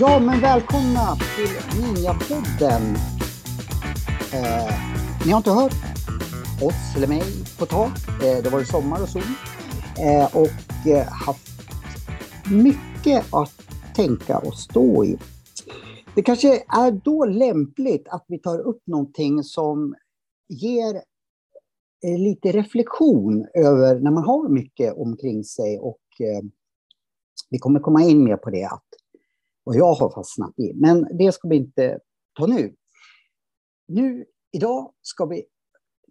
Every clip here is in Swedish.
Ja, men välkomna till Ninjapodden. Eh, ni har inte hört oss eller mig på ett tag. Eh, det var ju sommar och sol. Eh, och eh, haft mycket att tänka och stå i. Det kanske är då lämpligt att vi tar upp någonting som ger eh, lite reflektion över när man har mycket omkring sig och eh, vi kommer komma in mer på det, att och jag har fastnat i. Men det ska vi inte ta nu. Nu, idag ska vi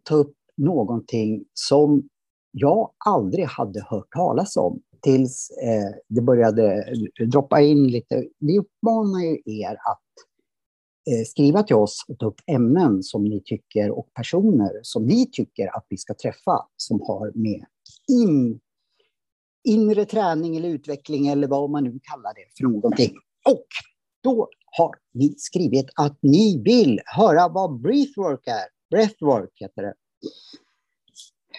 ta upp någonting som jag aldrig hade hört talas om tills eh, det började droppa in lite. Vi uppmanar ju er att eh, skriva till oss och ta upp ämnen som ni tycker och personer som ni tycker att vi ska träffa som har med in, inre träning eller utveckling eller vad man nu kallar det för någonting och då har ni skrivit att ni vill höra vad breathwork är. Breathwork heter det.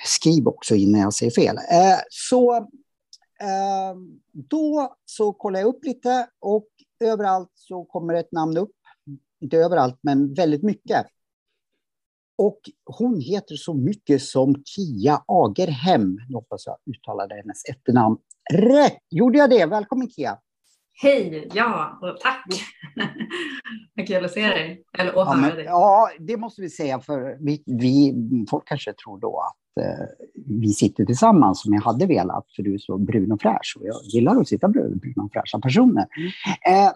Skriv också innan jag säger fel. Eh, så Ehm, då så kollar jag upp lite och överallt så kommer ett namn upp. Inte överallt, men väldigt mycket. Och hon heter så mycket som Kia Agerhem. Nu hoppas jag uttalade hennes efternamn rätt. Gjorde jag det? Välkommen Kia! Hej, ja, och tack. Vad kul att se dig, eller att ja, höra dig. Ja, det måste vi säga, för vi, vi, folk kanske tror då att eh, vi sitter tillsammans som jag hade velat, för du är så brun och fräsch och jag gillar att sitta bredvid bruna och fräscha personer. Mm. Eh,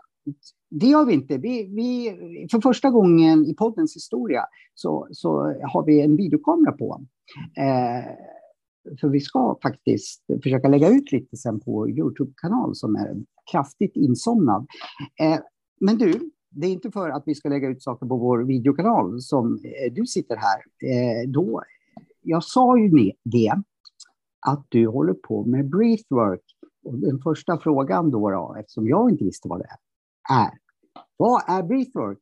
det gör vi inte. Vi, vi, för första gången i poddens historia så, så har vi en videokamera på. Eh, för vi ska faktiskt försöka lägga ut lite sen på Youtube-kanal som är kraftigt insomnad. Eh, men du, det är inte för att vi ska lägga ut saker på vår videokanal som eh, du sitter här. Eh, då, jag sa ju det, att du håller på med breathwork. Och den första frågan då, då, eftersom jag inte visste vad det är, vad är breathwork?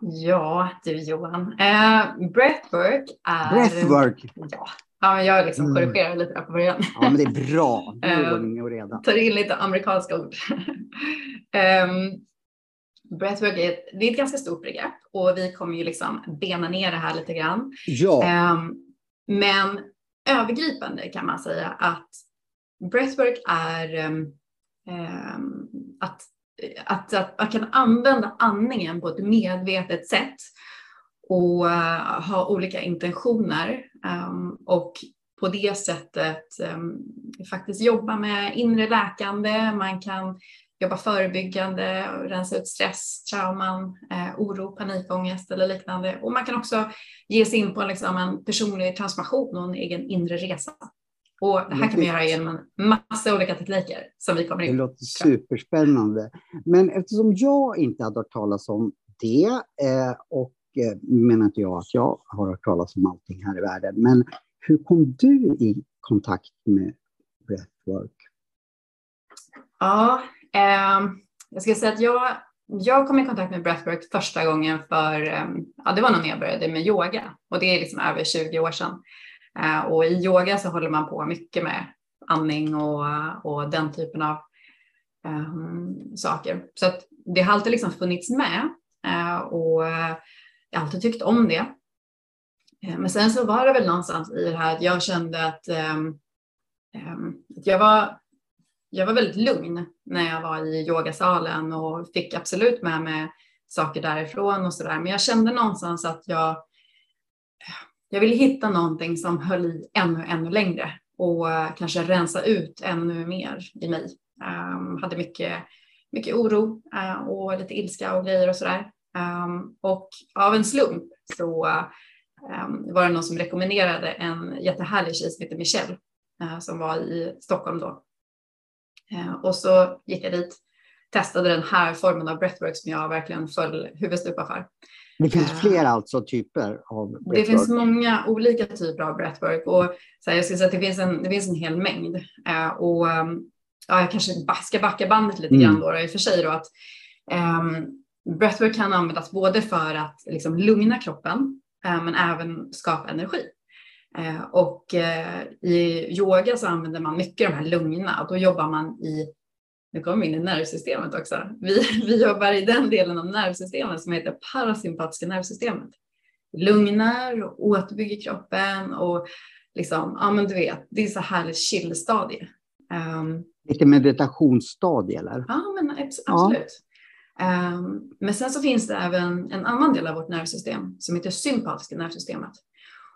Ja, du Johan. Uh, breathwork är... Breathwork? Ja, Ja, men jag liksom mm. korrigerar lite där på början. Ja, men det är bra. Det är ordning och reda. Tar in lite amerikanska ord. um, breathwork är ett, det är ett ganska stort begrepp och vi kommer ju liksom bena ner det här lite grann. Ja. Um, men övergripande kan man säga att breathwork är um, att, att, att man kan använda andningen på ett medvetet sätt och uh, ha olika intentioner och på det sättet um, faktiskt jobba med inre läkande. Man kan jobba förebyggande, rensa ut stress, trauman, eh, oro, panikångest eller liknande. Och man kan också ge sig in på liksom en personlig transformation och en egen inre resa. Och det här kan man göra genom en massa olika tekniker som vi kommer in Det låter superspännande. Men eftersom jag inte hade hört talas om det eh, och eh, menar inte jag att jag har hört talas om allting här i världen. Men hur kom du i kontakt med breathwork? Ja, eh, jag ska säga att jag, jag kom i kontakt med breathwork första gången för, eh, ja det var nog när jag började med yoga och det är liksom över 20 år sedan. Eh, och i yoga så håller man på mycket med andning och, och den typen av ehm, saker. Så att det har alltid liksom funnits med eh, och jag har alltid tyckt om det. Eh, men sen så var det väl någonstans i det här att jag kände att, um, um, att jag, var, jag var väldigt lugn när jag var i yogasalen och fick absolut med mig saker därifrån och sådär. Men jag kände någonstans att jag, eh, jag ville hitta någonting som höll i ännu, ännu längre och eh, kanske rensa ut ännu mer i mig. Um, hade mycket, mycket oro uh, och lite ilska och grejer och sådär. Um, och av en slump så um, var det någon som rekommenderade en jättehärlig tjej som heter Michelle uh, som var i Stockholm då. Uh, och så gick jag dit, testade den här formen av breathwork som jag verkligen föll huvudstupa för. Det finns fler alltså typer av breathwork? Det finns många olika typer av breathwork och så här, jag skulle säga att det finns en, det finns en hel mängd. och um, ja, jag kanske ska backa bandet lite mm. grann då, i och för sig då att um, breathwork kan användas både för att liksom lugna kroppen uh, men även skapa energi. Uh, och uh, i yoga så använder man mycket de här lugna och då jobbar man i nu kommer vi in i nervsystemet också. Vi, vi jobbar i den delen av nervsystemet som heter parasympatiska nervsystemet. Lugnar och återbygger kroppen och liksom, ja men du vet, det är så härligt chillstadie. Um, Lite meditationsstadie eller? Ja, men absolut. Ja. Um, men sen så finns det även en annan del av vårt nervsystem som heter sympatiska nervsystemet.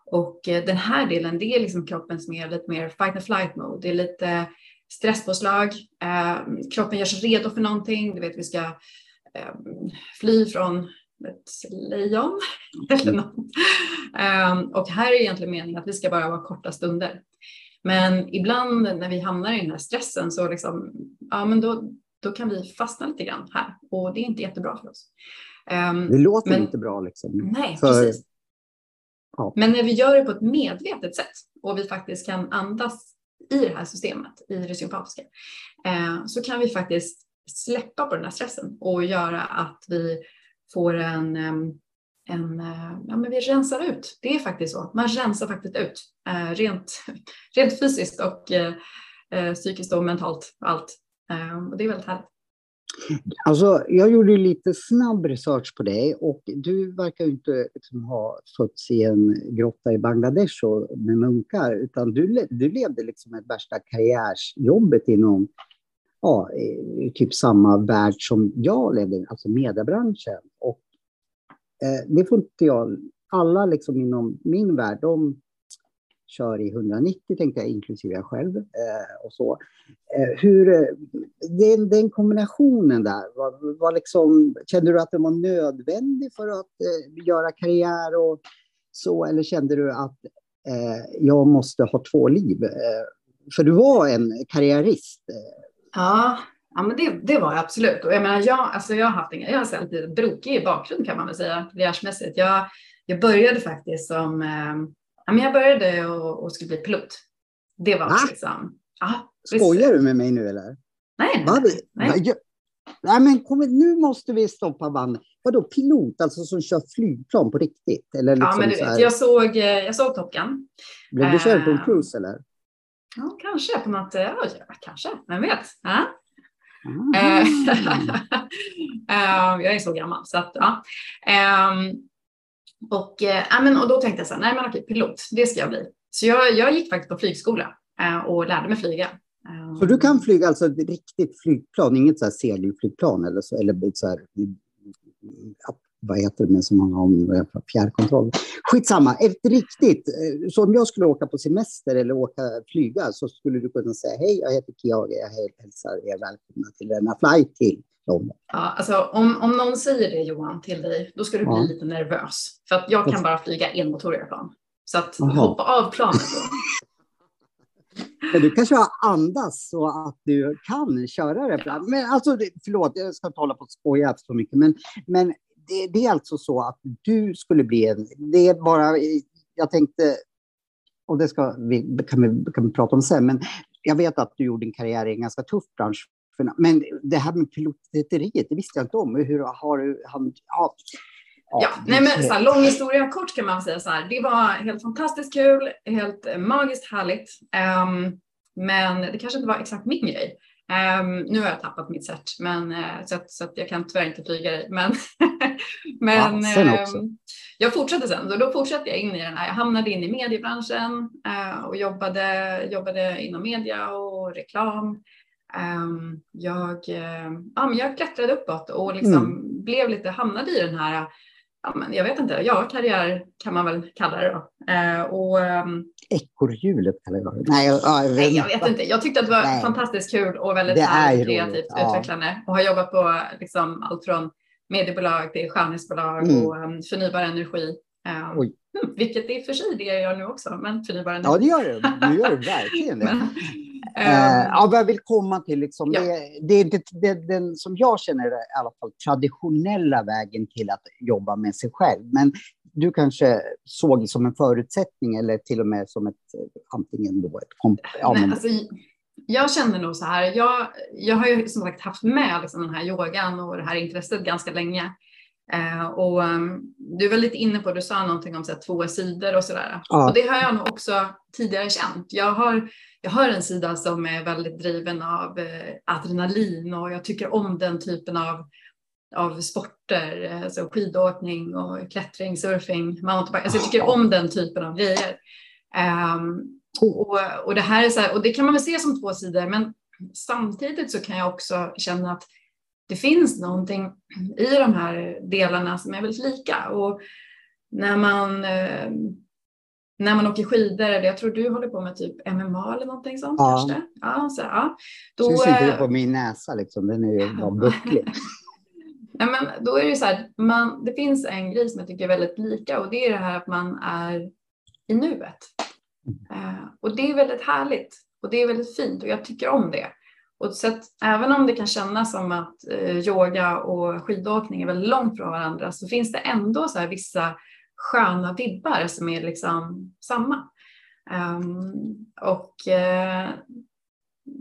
Och eh, den här delen, det är liksom kroppens mer, lite mer fight and flight mode. Det är lite stresspåslag. Eh, kroppen gör sig redo för någonting. Du vet, vi ska eh, fly från ett lejon eller något. Eh, och här är egentligen meningen att vi ska bara vara korta stunder. Men ibland när vi hamnar i den här stressen så liksom, ja, men då, då kan vi fastna lite grann här och det är inte jättebra för oss. Um, det låter men, inte bra liksom. Nej, för, precis. Ja. Men när vi gör det på ett medvetet sätt och vi faktiskt kan andas i det här systemet, i det sympatiska, eh, så kan vi faktiskt släppa på den här stressen och göra att vi får en, en eh, ja men vi rensar ut. Det är faktiskt så, man rensar faktiskt ut eh, rent, rent fysiskt och psykiskt och mentalt allt. Ehm, och det är väldigt härligt. Alltså, jag gjorde lite snabb research på dig och du verkar inte liksom ha fötts i en grotta i Bangladesh och med munkar, utan du, du levde liksom ett värsta karriärsjobbet inom ja, typ samma värld som jag levde alltså mediebranschen. Och eh, det får inte jag, alla liksom inom min värld, de kör i 190 tänkte jag, inklusive jag själv. Eh, och så. Eh, hur, eh, den, den kombinationen där, var, var liksom, kände du att den var nödvändig för att eh, göra karriär och så, eller kände du att eh, jag måste ha två liv? Eh, för du var en karriärist. Eh. Ja, Ja, men det, det var jag absolut. Och jag menar, jag, alltså jag har haft en, jag har en lite brokig bakgrund kan man väl säga, karriärmässigt. Jag, jag började faktiskt som eh, jag började och, och skulle bli pilot. Det var Va? liksom... Ja, Skojar du med mig nu eller? Nej, nej. nej. Nej men kom, nu måste vi stoppa bandet. Vadå pilot, alltså som kör flygplan på riktigt? Eller liksom ja, men liksom du vet, jag såg, eh, jag såg Top Gun. Blev du körd på en eh, cruise eller? Ja, kanske på något, ja, kanske, vem vet? Ja. Mm. jag är så gammal så att ja. Och, eh, men, och då tänkte jag så här, nej men okej, pilot, det ska jag bli. Så jag, jag gick faktiskt på flygskola eh, och lärde mig flyga. Eh, så du kan flyga alltså ett riktigt flygplan, inget så här segelflygplan eller så, eller så här, vad heter det med som man har eh, fjärrkontroll. Skitsamma, ett riktigt, eh, så om jag skulle åka på semester eller åka flyga så skulle du kunna säga hej, jag heter Kiage, jag hälsar er välkomna till denna flight till Ja, alltså, om, om någon säger det Johan till dig, då ska du bli ja. lite nervös. För att jag kan bara flyga enmotoriga plan. Så att Aha. hoppa av planet då. Men du kanske har andas så att du kan köra det. Ja. Men alltså, förlåt, jag ska inte hålla på och skoja så mycket. Men, men det, det, är alltså så att du skulle bli en... Det är bara... Jag tänkte... Och det ska vi, kan, vi, kan vi prata om sen. Men jag vet att du gjorde en karriär i en ganska tuff bransch men det här med pilotetteriet, det visste jag inte om. Hur har du... Han, ja, Ja, nej men så här, lång historia kort kan man säga så här. Det var helt fantastiskt kul, helt magiskt härligt. Um, men det kanske inte var exakt min grej. Um, nu har jag tappat mitt cert, men, uh, så, att, så att jag kan tyvärr inte flyga det. Men, men ja, um, jag fortsatte sen, så då fortsatte jag in i den här. Jag hamnade in i mediebranschen uh, och jobbade, jobbade inom media och reklam. Ehm, jag, eh, ja, men jag klättrade uppåt och liksom mm. blev lite, hamnade i den här, ja, men jag vet inte, ja, karriär kan man väl kalla det då. Eh, och, ehm, Ekorrhjulet kallar jag det. Nej, jag, nej, jag vet inte. Jag tyckte att det var nej. fantastiskt kul och väldigt härligt, kreativt ja. utvecklande och har jobbat på liksom, allt från mediebolag till skönhetsbolag mm. och um, förnybar energi. Um, vilket i och för sig det jag gör nu också, men förnybar energi. Ja, det gör du. Du gör det verkligen det. men, Uh, ja, vad jag vill komma till, liksom, ja. det, det, är det, det, den som jag känner i alla fall traditionella vägen till att jobba med sig själv. Men du kanske såg det som en förutsättning eller till och med som ett antingen då ett komp- ja, men... alltså, jag känner nog så här, jag, jag har ju som sagt haft med liksom den här yogan och det här intresset ganska länge. Eh, och um, du var lite inne på, du sa någonting om så här, två sidor och sådär. Ja. Och det har jag nog också tidigare känt. Jag har, jag har en sida som är väldigt driven av eh, adrenalin och jag tycker om den typen av, av sporter, alltså skidåkning och klättring, surfing, mountainbike. Alltså jag tycker om den typen av grejer. Um, och, och, det här är så här, och det kan man väl se som två sidor, men samtidigt så kan jag också känna att det finns någonting i de här delarna som är väldigt lika. Och när man, eh, när man åker skidor, eller jag tror du håller på med typ MMA eller någonting sånt ja. kanske? Ja, så, ja. Då, Syns inte det på min näsa liksom, den är ju bara bucklig. Nej, men då är det så här, man, det finns en grej som jag tycker är väldigt lika och det är det här att man är i nuet. Uh, och det är väldigt härligt och det är väldigt fint och jag tycker om det. Och så att även om det kan kännas som att eh, yoga och skidåkning är väldigt långt från varandra så finns det ändå så här vissa sköna vibbar som är liksom samma. Um, och uh,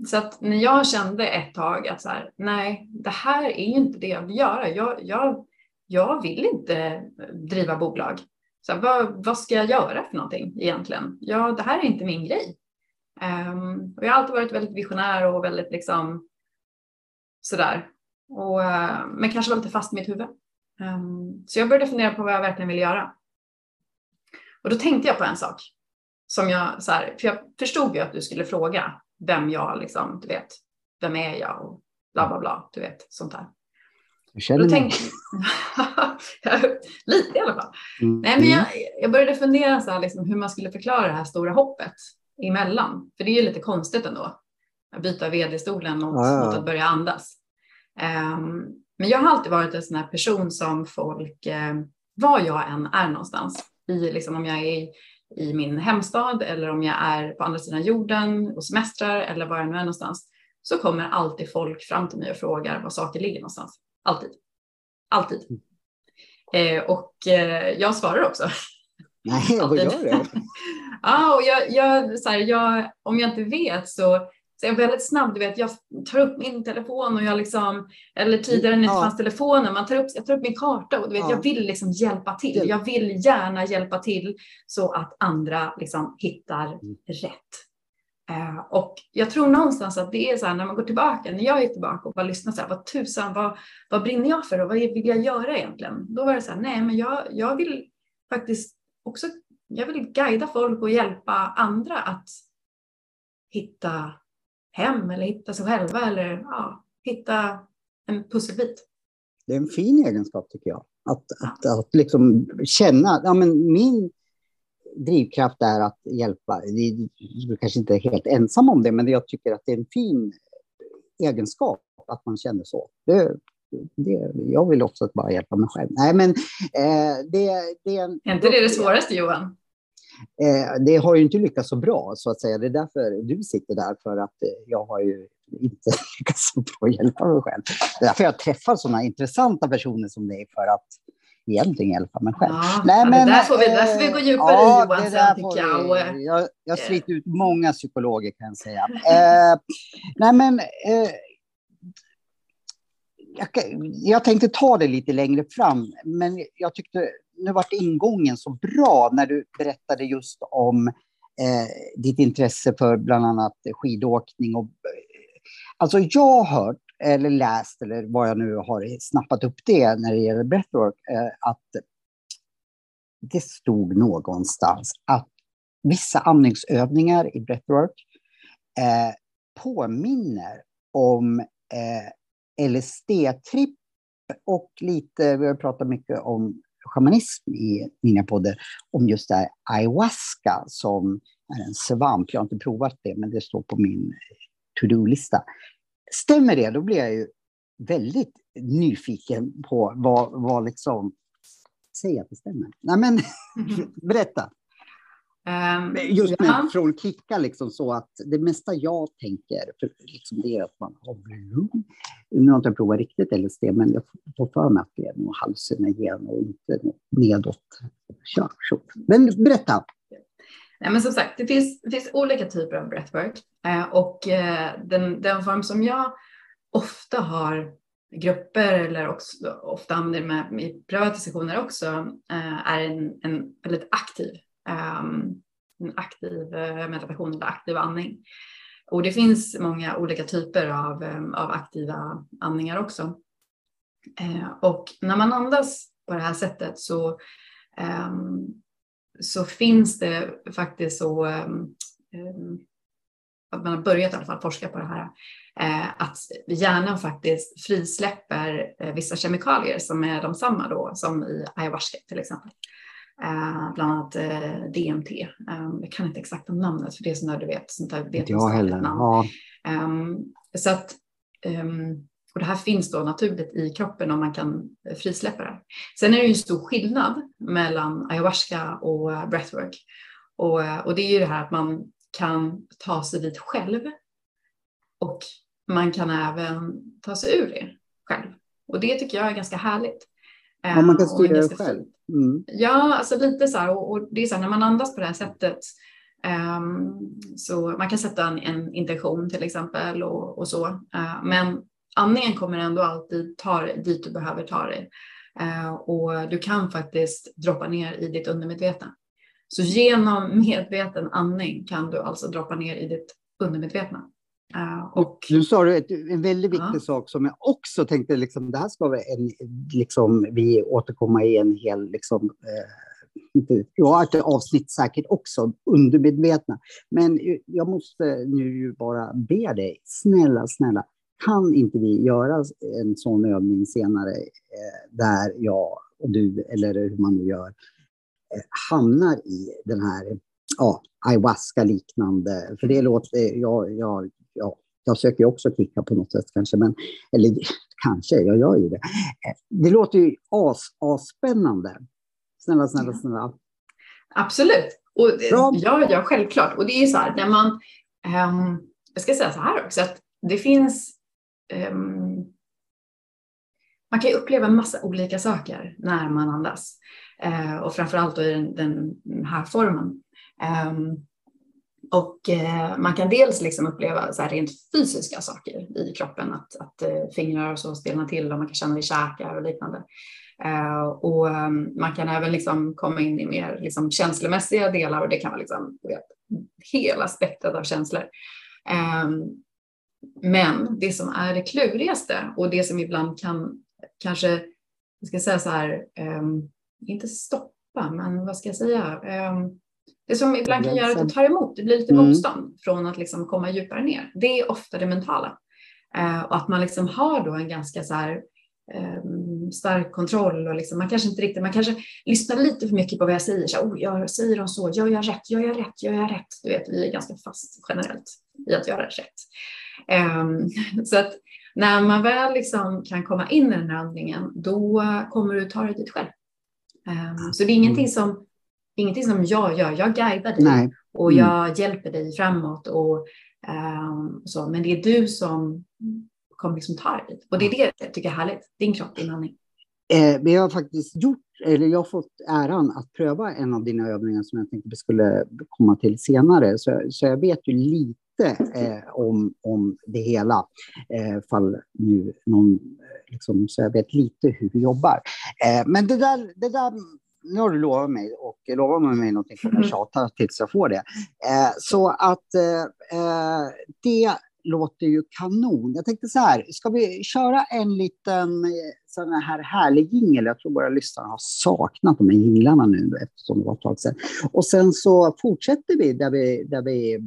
så att när jag kände ett tag att så här, nej, det här är inte det jag vill göra. Jag, jag, jag vill inte driva bolag. Så vad, vad ska jag göra för någonting egentligen? Ja, det här är inte min grej. Um, och jag har alltid varit väldigt visionär och väldigt liksom sådär. Och, uh, men kanske var lite fast i mitt huvud. Um, så jag började fundera på vad jag verkligen ville göra. Och då tänkte jag på en sak som jag så här, för jag förstod ju att du skulle fråga vem jag liksom, du vet, vem är jag och bla bla bla, du vet, sånt där. Jag känner mig. lite i alla fall. Mm. Nej, men jag, jag började fundera så här, liksom, hur man skulle förklara det här stora hoppet emellan. För det är ju lite konstigt ändå. Att byta vd-stolen mot, ja, mot, att börja andas. Um, men jag har alltid varit en sån här person som folk, eh, var jag än är någonstans, i, liksom, om jag är i, min hemstad eller om jag är på andra sidan jorden och semestrar eller var jag nu är någonstans, så kommer alltid folk fram till mig och frågar var saker ligger någonstans. Alltid. Alltid. Mm. Eh, och eh, jag svarar också. Nej, vad gör du? ja, och jag, jag, så här, jag, om jag inte vet så, så är jag väldigt snabb. Du vet, jag tar upp min telefon och jag liksom, eller tidigare när det inte fanns telefoner, man tar upp, jag tar upp min karta och du vet, ja. jag vill liksom hjälpa till. Jag vill gärna hjälpa till så att andra liksom hittar mm. rätt. Eh, och jag tror någonstans att det är så här när man går tillbaka, när jag gick tillbaka och bara lyssnade så här, vad tusan, vad, vad brinner jag för och vad vill jag göra egentligen? Då var det så här, nej men jag, jag vill faktiskt också, jag vill guida folk och hjälpa andra att hitta hem eller hitta sig själva eller ja, hitta en pusselbit. Det är en fin egenskap tycker jag. Att, att, att liksom känna, ja men min drivkraft är att hjälpa. Du kanske inte är helt ensam om det, men jag tycker att det är en fin egenskap att man känner så. Det, det, jag vill också bara hjälpa mig själv. Nej, men eh, det, det är... En, är inte det det svåraste, Johan? Eh, det har ju inte lyckats så bra, så att säga. Det är därför du sitter där, för att eh, jag har ju inte lyckats så bra att hjälpa mig själv. Det är därför jag träffar sådana intressanta personer som dig, för att egentligen hjälpa mig själv. Ja, Nej, men, det där får vi, där får vi gå djupare ja, i Johan sen, tycker jag. Vi, jag. Jag har slitit ut många psykologer kan jag säga. eh, nej, men eh, jag, jag tänkte ta det lite längre fram, men jag tyckte nu vart ingången så bra när du berättade just om eh, ditt intresse för bland annat skidåkning. Och, eh, alltså jag har hört eller läst eller vad jag nu har snappat upp det när det gäller breathwork, eh, att det stod någonstans att vissa andningsövningar i breathwork eh, påminner om eh, LSD-tripp och lite, vi har pratat mycket om shamanism i mina poddar, om just det här ayahuasca som är en svamp. Jag har inte provat det, men det står på min to-do-lista. Stämmer det, då blir jag ju väldigt nyfiken på vad, vad liksom... Säg att det stämmer. Nej, men berätta. Um, Just med, ja. från Kicka, liksom så att det mesta jag tänker för, liksom det är att man har lugn. Nu har jag inte provat riktigt LSD, men jag får för mig att det är nog hallucinogen och inte nedåt. Kör, så. Men berätta. Nej, men som sagt, det finns, det finns olika typer av breathwork eh, och eh, den, den form som jag ofta har grupper eller också, ofta använder med i privata sessioner också eh, är en, en väldigt aktiv, Ehm, en aktiv eh, meditation eller aktiv andning. Och det finns många olika typer av, um, av aktiva andningar också. Ehm, och när man andas på det här sättet så, um, så finns det faktiskt så att man har börjat i alla fall forska på det här, eh, att hjärnan faktiskt frisläpper eh, vissa kemikalier som är de samma då som i ayahuasca till exempel. Eh, bland annat DMT. jag kan inte exakt om namnet för det är sånt där du vet. Sånt där vet jag heller. Ja. Ehm, så att, ehm, och det här finns då naturligt i kroppen om man kan frisläppa det. Sen är det ju en stor skillnad mellan ayahuasca och breathwork. Och, och det är ju det här att man kan ta sig dit själv. Och man kan även ta sig ur det själv. Och det tycker jag är ganska härligt. Ja, man kan eh, styra det själv. Mm. Ja, alltså lite så här. Och, och, det är så här, när man andas på det här sättet. Um, så man kan sätta en, en intention till exempel och, och så. Uh, men andningen kommer ändå alltid ta dig dit du behöver ta dig. Uh, och du kan faktiskt droppa ner i ditt undermedvetna. Så genom medveten andning kan du alltså droppa ner i ditt undermedvetna. Och, nu sa du ett, en väldigt viktig ja. sak som jag också tänkte, liksom, det här ska vi, en, liksom, vi återkomma i en hel, liksom, eh, ja, ett avsnitt säkert också, undermedvetna. Men jag måste nu bara be dig, snälla, snälla, kan inte vi göra en sån övning senare eh, där jag och du, eller hur man nu gör, hamnar i den här ja, ayahuasca-liknande, för det låter, ja, ja, ja, jag söker också kicka på något sätt kanske, men, eller kanske, jag gör ju det. Det låter ju as, asspännande. Snälla, snälla, snälla. Absolut. Och, ja, ja, självklart. Och det är så här, när man, um, jag ska säga så här också, att det finns um, man kan ju uppleva en massa olika saker när man andas. Eh, och framförallt i den, den, här formen. Eh, och eh, man kan dels liksom uppleva så här rent fysiska saker i kroppen, att, att eh, fingrar och så stelnar till och man kan känna det i käkar och liknande. Eh, och ehm, man kan även liksom komma in i mer liksom känslomässiga delar och det kan vara liksom, vet, hela spektrat av känslor. Eh, men det som är det klurigaste och det som ibland kan kanske, jag ska säga så här, ehm, inte stoppa, men vad ska jag säga? Um, det som ibland kan göra att det tar emot, det blir lite mm. motstånd från att liksom komma djupare ner. Det är ofta det mentala. Uh, och att man liksom har då en ganska så här, um, stark kontroll och liksom, man kanske inte riktigt, man kanske lyssnar lite för mycket på vad jag säger. Så, oh, jag säger de så, gör jag rätt, gör jag rätt, gör jag rätt? Du vet, vi är ganska fast generellt i att göra rätt. Um, så att när man väl liksom kan komma in i den här andningen, då kommer du ta dig dit själv. Um, så det är ingenting som, ingenting som jag gör. Jag guidar dig Nej. och jag mm. hjälper dig framåt. Och, um, så. Men det är du som kommer liksom ta dig dit. Och det är det jag tycker är härligt. Din kropp, din andning. Eh, vi har faktiskt gjort, eller jag har fått äran att pröva en av dina övningar som jag tänkte vi skulle komma till senare. Så, så jag vet ju lite eh, om, om det hela. Eh, fall nu någon, eh, liksom, så jag vet lite hur vi jobbar. Eh, men det där, det där nu har du lovat mig och lovat mig någonting kommer jag tjata tills jag får det. Eh, så att eh, eh, det låter ju kanon. Jag tänkte så här, ska vi köra en liten sån här härlig jingel? Jag tror våra lyssnare har saknat de här jinglarna nu eftersom det var ett tag sedan. Och sen så fortsätter vi där vi, där vi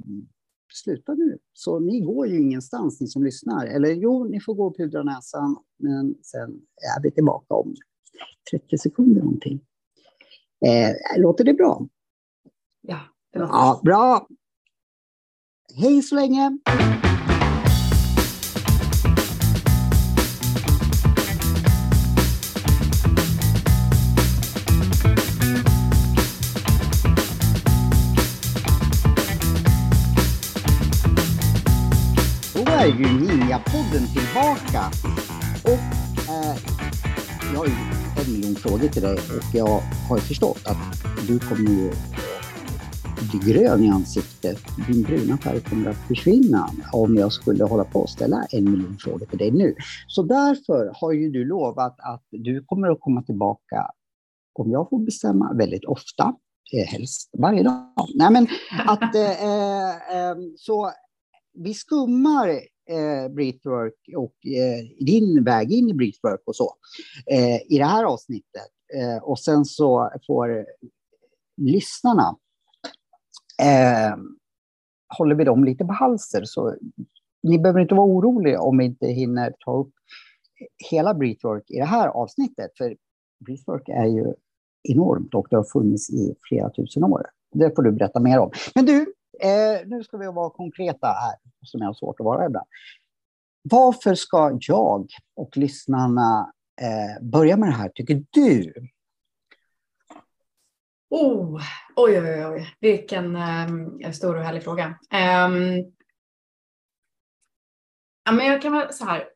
sluta nu. Så ni går ju ingenstans, ni som lyssnar. Eller jo, ni får gå och pudra näsan, men sen är vi tillbaka om 30 sekunder någonting. Eh, låter det bra? Ja, det låter ja, bra. Hej så länge! är ju Ninja-podden tillbaka. Och eh, jag en miljon frågor till dig och jag har förstått att du kommer ju bli grön i ansiktet. Din bruna färg kommer att försvinna om jag skulle hålla på att ställa en miljon frågor till dig nu. Så därför har ju du lovat att du kommer att komma tillbaka, om jag får bestämma, väldigt ofta. Eh, helst varje dag. Nej, men att, eh, eh, eh så vi skummar eh, breathwork och eh, din väg in i breathwork och så eh, i det här avsnittet. Eh, och sen så får lyssnarna eh, håller vi dem lite på halsen. Så ni behöver inte vara oroliga om vi inte hinner ta upp hela breathwork i det här avsnittet. För breathwork är ju enormt och det har funnits i flera tusen år. Det får du berätta mer om. Men du, eh, nu ska vi vara konkreta här, som jag har svårt att vara ibland. Varför ska jag och lyssnarna eh, börja med det här, tycker du? Oh, oj, oj, oj, vilken um, stor och härlig fråga. Um, ja, men jag kan väl så här.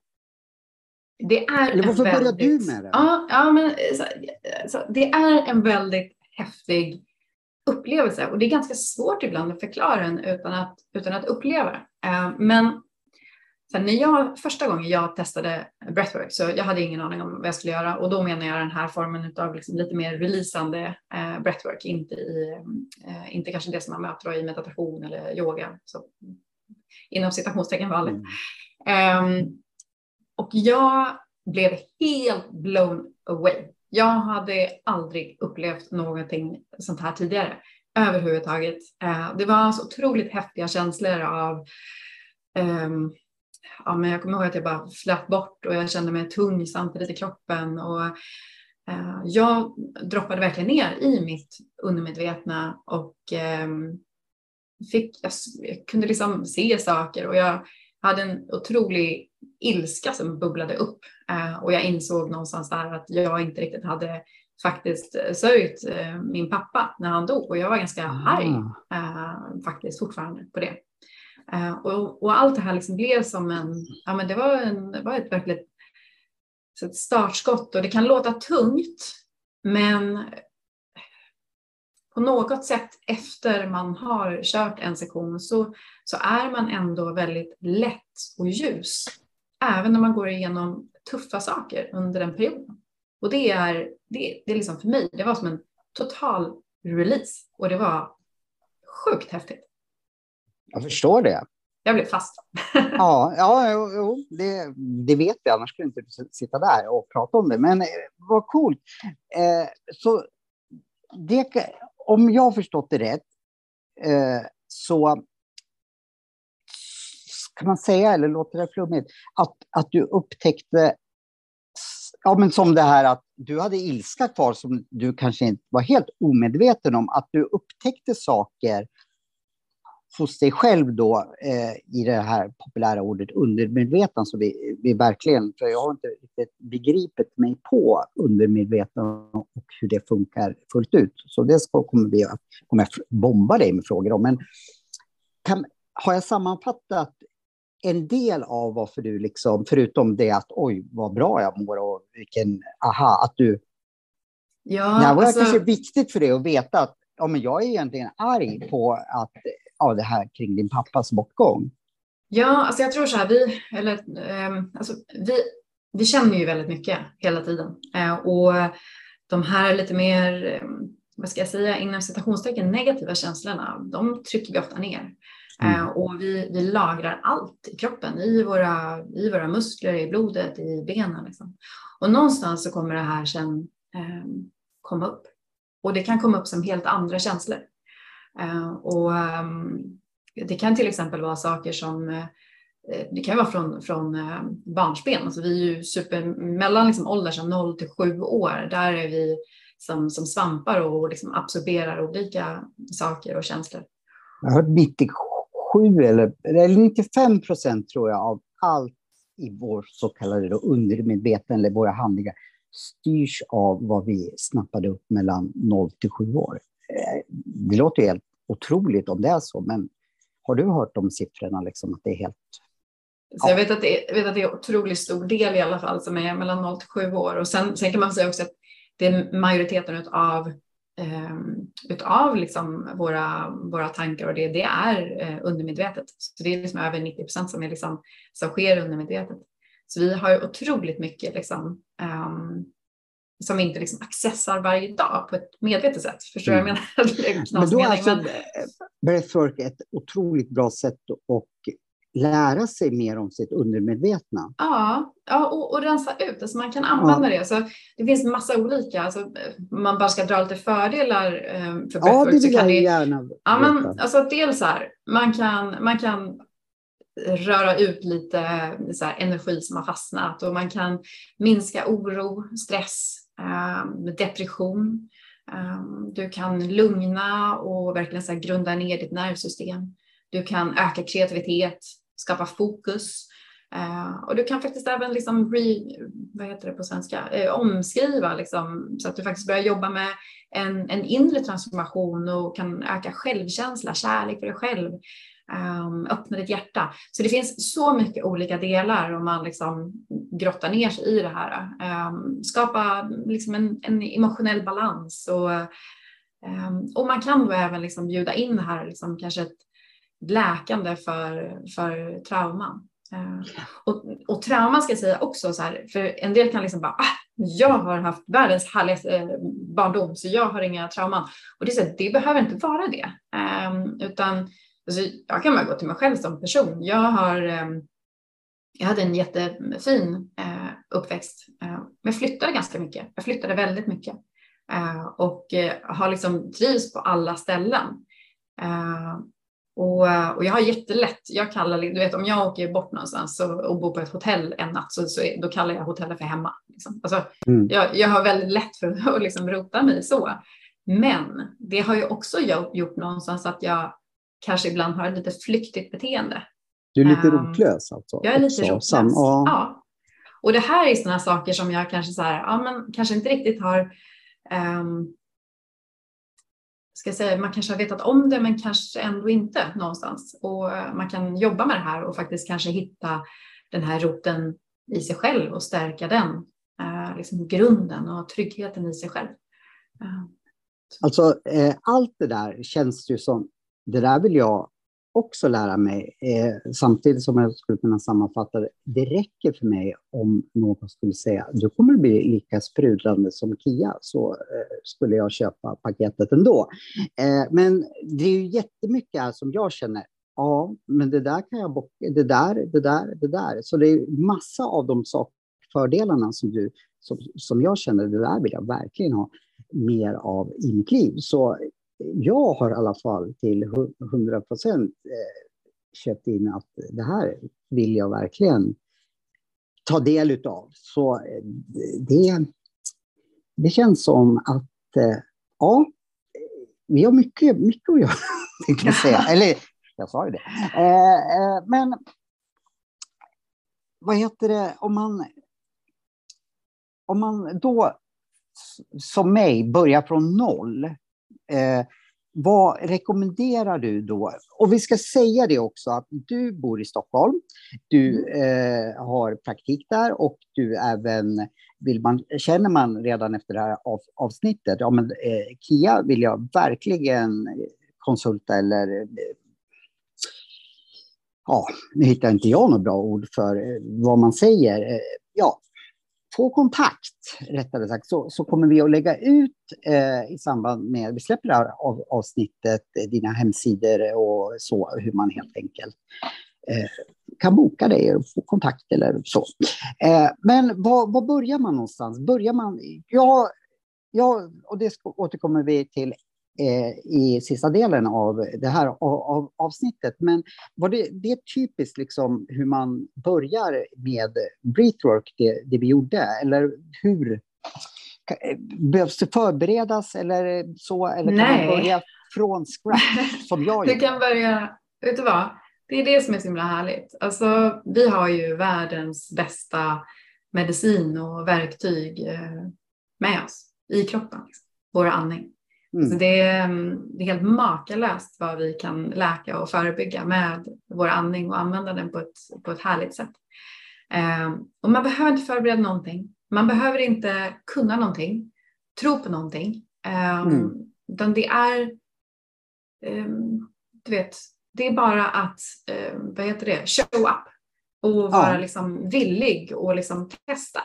Det är Eller varför väldigt, börjar du med det? Ja, ja men så, så, det är en väldigt häftig upplevelse och det är ganska svårt ibland att förklara den utan att, utan att uppleva. Uh, men Sen när jag, första gången jag testade breathwork så jag hade ingen aning om vad jag skulle göra och då menar jag den här formen av liksom lite mer releasande eh, breathwork, inte, i, eh, inte kanske det som man möter i meditation eller yoga. Så, inom citationstecken vanligt. Mm. Um, och jag blev helt blown away. Jag hade aldrig upplevt någonting sånt här tidigare överhuvudtaget. Eh, det var så otroligt häftiga känslor av um, ja, men jag kommer ihåg att jag bara flöt bort och jag kände mig tung samtidigt i kroppen. Och, eh, jag droppade verkligen ner i mitt undermedvetna och eh, fick, jag, jag, kunde liksom se saker och jag hade en otrolig ilska som bubblade upp eh, och jag insåg någonstans där att jag inte riktigt hade faktiskt sörjt eh, min pappa när han dog och jag var ganska ah. arg eh, faktiskt fortfarande på det. Och, och, allt det här liksom blev som en, ja men det var, en, det var ett verkligt ett startskott och det kan låta tungt men på något sätt efter man har kört en sektion så, så är man ändå väldigt lätt och ljus. Även när man går igenom tuffa saker under den perioden. Och det är, det, det är liksom för mig, det var som en total release och det var sjukt häftigt. Jag förstår det. Jag blev fast. ja, ja jo, det, det vet vi, annars skulle inte sitta där och prata om det. Men eh, vad coolt. Eh, så det, om jag har förstått det rätt eh, så kan man säga, eller låter det flummigt, att, att du upptäckte, ja men som det här att du hade ilska kvar som du kanske inte var helt omedveten om, att du upptäckte saker hos dig själv då eh, i det här populära ordet undermedveten. så vi, vi verkligen, för jag har inte riktigt begripit mig på undermedveten och hur det funkar fullt ut. Så det ska, kommer vi att kommer bomba dig med frågor om. Men kan, har jag sammanfattat en del av varför du liksom, förutom det att oj vad bra jag mår och vilken, aha, att du Ja, det var alltså... kanske viktigt för dig att veta att ja, men jag är egentligen arg på att ja, det här kring din pappas bortgång? Ja, alltså jag tror så här, vi, eller, eh, alltså, vi, vi känner ju väldigt mycket hela tiden. Eh, och de här lite mer, eh, vad ska jag säga, inom citationstecken negativa känslorna, de trycker vi ofta ner. Mm. Eh, och vi, vi lagrar allt i kroppen, i våra, i våra muskler, i blodet, i benen. Liksom. Och någonstans så kommer det här sen ehm, komma upp. Och det kan komma upp som helt andra känslor. Eh, och ehm, det kan till exempel vara saker som eh, det kan vara från, från eh, barnsben. Alltså vi är ju super, mellan liksom ålder som 0 till 7 år, där är vi som, som svampar och liksom absorberar olika saker och känslor. Jag har hört 97 eller, eller 95 procent tror jag av allt i vår så kallade undermedvetna eller våra handlingar styrs av vad vi snappade upp mellan 0 till 7 år eh, det låter helt otroligt om det är så, men har du hört de siffrorna, liksom, att det är helt... Så jag, vet att det är, jag vet att det är otroligt stor del i alla fall som är mellan 0 till 7 år. Och sen, sen kan man säga också att det är majoriteten av utav liksom våra, våra tankar och det, det är eh, undermedvetet. Så det är liksom över 90 procent som, liksom, som sker undermedvetet. Så vi har ju otroligt mycket liksom, um, som vi inte liksom accessar varje dag på ett medvetet sätt. Förstår du mm. vad jag menar? Men då är alltså men... breathwork ett otroligt bra sätt att lära sig mer om sitt undermedvetna. Ja, ja och, och rensa ut. Alltså man kan använda ja. det. Så det finns massa olika. Alltså, man bara ska dra lite fördelar eh, för Ja, det vill jag det, gärna ja, men, alltså, Dels här, man kan, man kan röra ut lite så här, energi som har fastnat och man kan minska oro, stress, eh, depression. Eh, du kan lugna och verkligen så här, grunda ner ditt nervsystem. Du kan öka kreativitet, skapa fokus. Uh, och du kan faktiskt även liksom re, vad heter det på svenska? Uh, omskriva liksom, så att du faktiskt börjar jobba med en, en inre transformation och kan öka självkänsla, kärlek för dig själv. Um, öppna ditt hjärta. Så det finns så mycket olika delar om man liksom grottar ner sig i det här. Um, skapa liksom en, en, emotionell balans och, um, och man kan då även liksom bjuda in det här, liksom kanske ett läkande för, för trauman. Eh, och, och trauma ska jag säga också så här, för en del kan liksom bara, ah, jag har haft världens härligaste eh, barndom så jag har inga trauman. Och det, är så här, det behöver inte vara det. Um, utan alltså, jag kan bara gå till mig själv som person. Jag, har, um, jag hade en jättefin uh, uppväxt, uh, men jag flyttade ganska mycket. Jag flyttade väldigt mycket och har liksom trivs på alla ställen. Och, och, jag har jättelätt, jag kallar, du vet om jag åker bort någonstans så, och bor på ett hotell en natt så, så då kallar jag hotellet för hemma. Liksom. Alltså, mm. jag, jag har väldigt lätt för att liksom rota mig så. Men det har ju också gjort någonstans att jag kanske ibland har ett lite flyktigt beteende. Du är lite um, rotlös alltså? Jag är lite rotlös, Sam, ja. ja. Och det här är sådana saker som jag kanske så här, ja men kanske inte riktigt har um, ska säga, man kanske har vetat om det men kanske ändå inte någonstans. Och eh, man kan jobba med det här och faktiskt kanske hitta den här roten i sig själv och stärka den, eh, liksom grunden och tryggheten i sig själv. Eh, alltså allt det där känns ju som, det där vill jag också lära mig, eh, samtidigt som jag skulle kunna sammanfatta det. Det räcker för mig om någon skulle säga du kommer att bli lika sprudlande som Kia, så eh, skulle jag köpa paketet ändå. Eh, men det är ju jättemycket här som jag känner, ja, men det där kan jag bocka, det där, det där, det där. Så det är massa av de sak, fördelarna som, du, som, som jag känner, det där vill jag verkligen ha mer av i mitt liv. Så jag har i alla fall till 100 procent eh, köpt in att det här vill jag verkligen ta del av. Så eh, det, det känns som att, eh, ja, vi har mycket, mycket att göra, kan jag säga. Eller, jag sa ju det. Men vad heter det, om man, om man då som mig börjar från noll Eh, vad rekommenderar du då? Och vi ska säga det också att du bor i Stockholm. Du mm. eh, har praktik där och du även vill man, känner man redan efter det här av, avsnittet, ja men eh, Kia vill jag verkligen konsulta eller eh, ja, nu hittar inte jag något bra ord för eh, vad man säger. Eh, ja, få kontakt, rättare sagt, så, så kommer vi att lägga ut eh, i samband med, vi släpper det här av, avsnittet, eh, dina hemsidor och så, hur man helt enkelt eh, kan boka dig och få kontakt eller så. Eh, men var, börjar man någonstans? Börjar man, ja, ja, och det återkommer vi till i sista delen av det här av, avsnittet. Men var det, det är typiskt liksom hur man börjar med breathwork, det, det vi gjorde? Eller hur? Behövs det förberedas eller så? Eller kan Nej. man börja från scratch som jag Du kan börja, vet du vad? Det är det som är så himla härligt. Alltså, vi har ju världens bästa medicin och verktyg eh, med oss i kroppen, liksom. vår andning. Mm. Så det, är, det är helt makalöst vad vi kan läka och förebygga med vår andning och använda den på ett, på ett härligt sätt. Eh, och man behöver inte förbereda någonting. Man behöver inte kunna någonting, tro på någonting. Um, mm. Utan det är, um, du vet, det är bara att, um, vad heter det, show up och vara ja. liksom villig och liksom testa.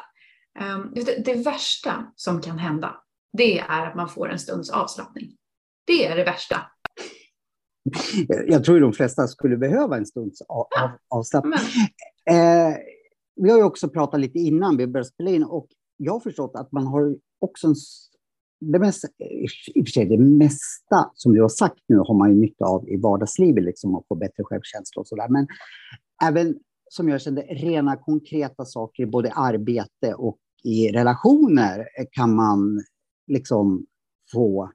Um, det, det, värsta som kan hända, det är att man får en stunds avslappning. Det är det värsta. Jag tror de flesta skulle behöva en stunds av, av, avslappning. Eh, vi har ju också pratat lite innan vi började spela in och jag har förstått att man har också en det, mesta, i och för sig, det mesta som du har sagt nu har man ju nytta av i vardagslivet, liksom, att få bättre självkänsla och sådär. Men även som jag kände, rena konkreta saker i både arbete och i relationer kan man liksom få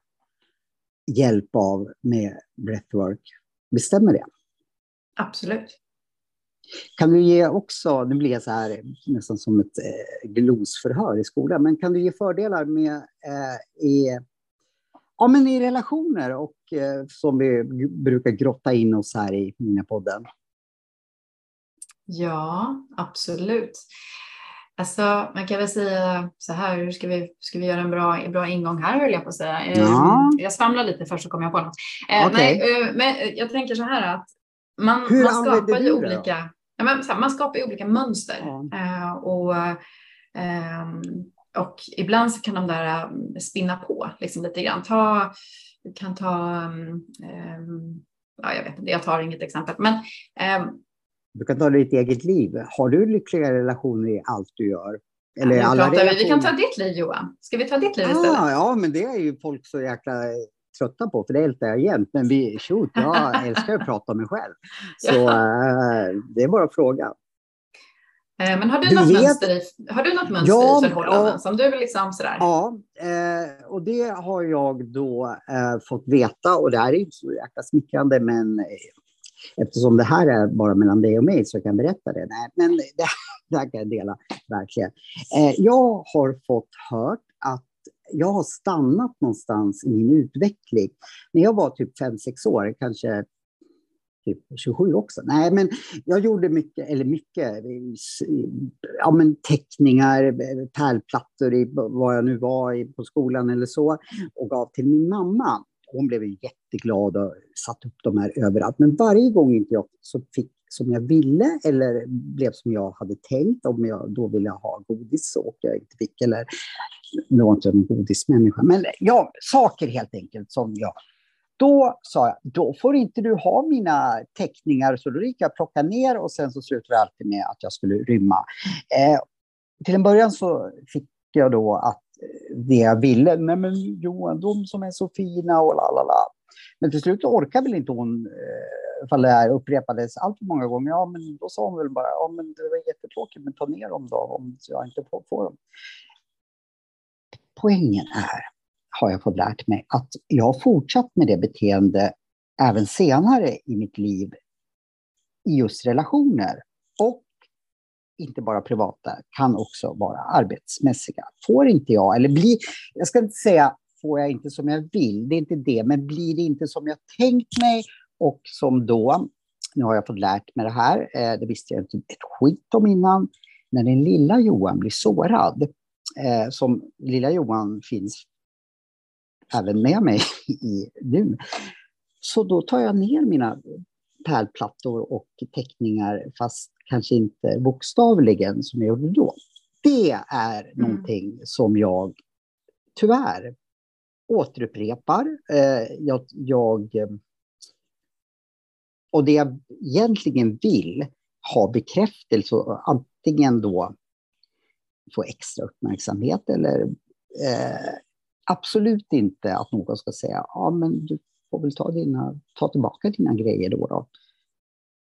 hjälp av med breathwork. Bestämmer det? Absolut. Kan du ge också, nu blir jag så här nästan som ett eh, glosförhör i skolan, men kan du ge fördelar med eh, i, ja, men i relationer och eh, som vi brukar grotta in oss här i mina podden? Ja, absolut. Alltså, man kan väl säga så här, hur ska vi, ska vi göra en bra, bra ingång här höll jag på att säga. Ja. Jag svamlar lite först så kommer jag på något. Eh, okay. nej, eh, men jag tänker så här att man, man skapar ju olika, ja, men, här, man skapar olika mönster. Ja. Eh, och, eh, och ibland så kan de där spinna på liksom lite grann. Ta, du kan ta, um, ja, jag vet inte, jag tar inget exempel, men um, du kan ta ditt eget liv. Har du lyckliga relationer i allt du gör? Eller ja, alla vi. vi kan ta ditt liv Johan. Ska vi ta ditt liv istället? Ah, ja, men det är ju folk så jäkla trötta på, för det ältar jag jämt. Men vi, shoot, jag älskar att prata om mig själv. Så ja. äh, det är bara att fråga. Eh, men har du, du något, vet, mönster i, har du något mönster ja, i förhållanden ja, som du liksom sådär? Ja, eh, och det har jag då eh, fått veta och det här är inte så jäkla smickrande men eftersom det här är bara mellan dig och mig så kan jag berätta det. Nej, men det, det här kan jag dela verkligen. Eh, jag har fått hört att jag har stannat någonstans i min utveckling. När jag var typ 5-6 år, kanske typ 27 också. Nej, men jag gjorde mycket, eller mycket, ja men teckningar, pärlplattor i vad jag nu var på skolan eller så och gav till min mamma. Hon blev jätteglad och satte upp de här överallt. Men varje gång inte jag så fick som jag ville eller blev som jag hade tänkt, om jag då ville ha godis så åkte jag inte fick, eller nu var inte jag en godismänniska, men ja, saker helt enkelt som jag då sa jag, då får inte du ha mina teckningar. Så då gick jag och plockade ner och sen så slutade det alltid med att jag skulle rymma. Eh, till en början så fick jag då att det jag ville. Nej men Johan, de som är så fina och la la la. Men till slut orkade väl inte hon, eh, ifall det här upprepades allt för många gånger. Ja, men då sa hon väl bara, ja men det var jättetråkigt, men ta ner dem då om jag inte får, får dem. Poängen är, har jag fått lärt mig, att jag har fortsatt med det beteende även senare i mitt liv i just relationer. Och inte bara privata, kan också vara arbetsmässiga. Får inte jag, eller blir, jag ska inte säga får jag inte som jag vill, det är inte det, men blir det inte som jag tänkt mig och som då, nu har jag fått lärt mig det här, eh, det visste jag inte ett skit om innan, när den lilla Johan blir sårad, eh, som lilla Johan finns även med mig i nu, så då tar jag ner mina pärlplattor och teckningar, fast kanske inte bokstavligen som jag gjorde då. Det är mm. någonting som jag tyvärr återupprepar. Eh, jag, jag, och det jag egentligen vill ha bekräftelse, antingen då få extra uppmärksamhet eller eh, absolut inte att någon ska säga ja men du får väl ta, dina, ta tillbaka dina grejer då. då.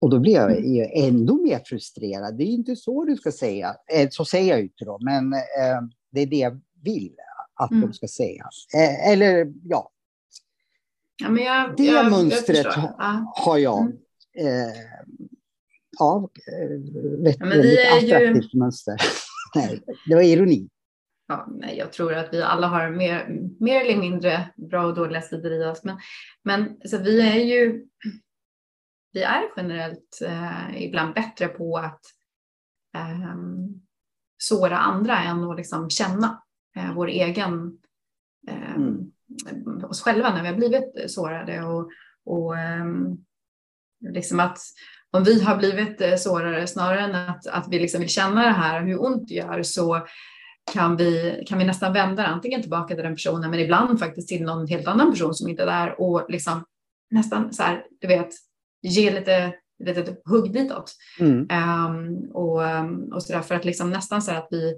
Och då blir jag mm. ändå mer frustrerad. Det är inte så du ska säga. Eh, så säger jag inte då, men eh, det är det jag vill att mm. de ska säga. Eh, eller ja. ja men jag, det jag, mönstret jag har jag. Mm. Eh, ja, rätt, ja, väldigt attraktivt ju... mönster. Nej, det var ironi. Ja, jag tror att vi alla har mer, mer eller mindre bra och dåliga sidor i oss. Men, men så vi är ju vi är generellt eh, ibland bättre på att eh, såra andra än att liksom känna eh, vår egen eh, mm. oss själva när vi har blivit sårade och, och um, liksom att om vi har blivit eh, sårare snarare än att, att vi liksom vill känna det här, hur ont det gör, så kan vi, kan vi nästan vända antingen tillbaka till den personen, men ibland faktiskt till någon helt annan person som inte är där och liksom nästan så här, du vet, ge lite lite hugg ditåt. Mm. Um, och, och så där, för att liksom nästan så att vi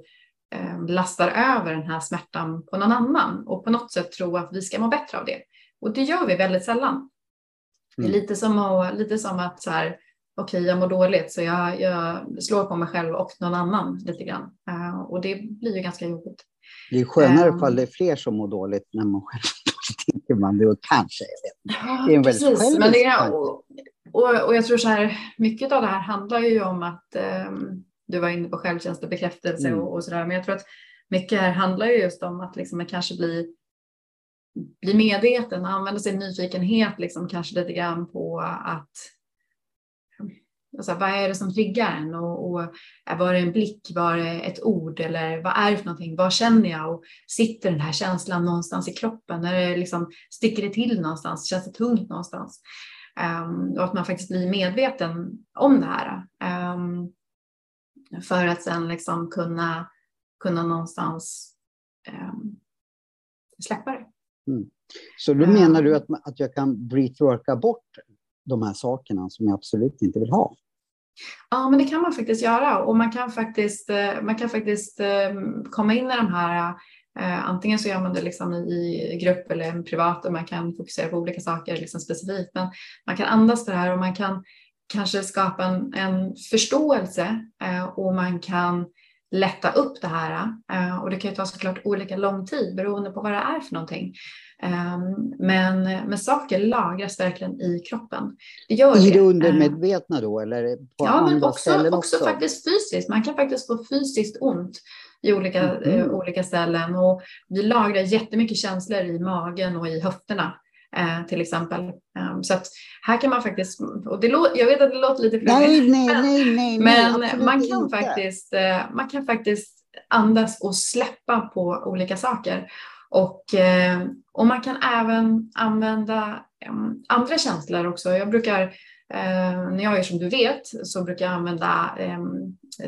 um, lastar över den här smärtan på någon annan och på något sätt tro att vi ska må bättre av det. Och det gör vi väldigt sällan. Mm. Det är mm. lite som, att, lite som att så här, okej, okay, jag mår dåligt så jag, jag, slår på mig själv och någon annan lite grann. Uh, och det blir ju ganska jobbigt. Det är skönare um, ifall det är fler som mår dåligt när man själv tänker man det och kanske. Ja, det är en väldigt precis, men det är, och, och, och, jag tror så här, mycket av det här handlar ju om att um, du var inne på självkänsla, bekräftelse mm. och, och där. Men jag tror att mycket här handlar ju just om att liksom, man kanske blir, blir medveten, använder sin nyfikenhet liksom, kanske lite grann på att Alltså, vad är det som triggar en? Och, och äh, var det en blick? Var det ett ord? Eller vad är det för någonting? Vad känner jag? Och sitter den här känslan någonstans i kroppen? Är det liksom, sticker det till någonstans? Känns det tungt någonstans? Um, och att man faktiskt blir medveten om det här. Um, för att sen liksom kunna, kunna någonstans um, släppa det. Mm. Så då menar du att, att jag kan breathworka bort de här sakerna som jag absolut inte vill ha? Ja, men det kan man faktiskt göra och man kan faktiskt, eh, man kan faktiskt ehm, komma in i de här eh, antingen så gör man det liksom i grupp eller privat och man kan fokusera på olika saker liksom specifikt. Men man kan andas det här och man kan kanske skapa en, en förståelse eh, och man kan lätta upp det här. Eh, och det kan ju ta såklart olika lång tid beroende på vad det är för någonting. Ehm, men, men saker lagras verkligen i kroppen. Det gör I det undermedvetna då? Eller på ja, men också, också, faktiskt fysiskt. Man kan faktiskt få fysiskt ont i olika, mm. eh, olika ställen. Och vi lagrar jättemycket känslor i magen och i höfterna. Eh, till exempel. Um, så att här kan man faktiskt, och det jag vet att det låter lite flummigt, nej, nej, nej, men man, kan faktiskt, eh, man kan faktiskt andas och släppa på olika saker. Och, eh, och man kan även använda um, andra känslor också. Jag brukar Eh, när jag är som du vet så brukar jag använda eh,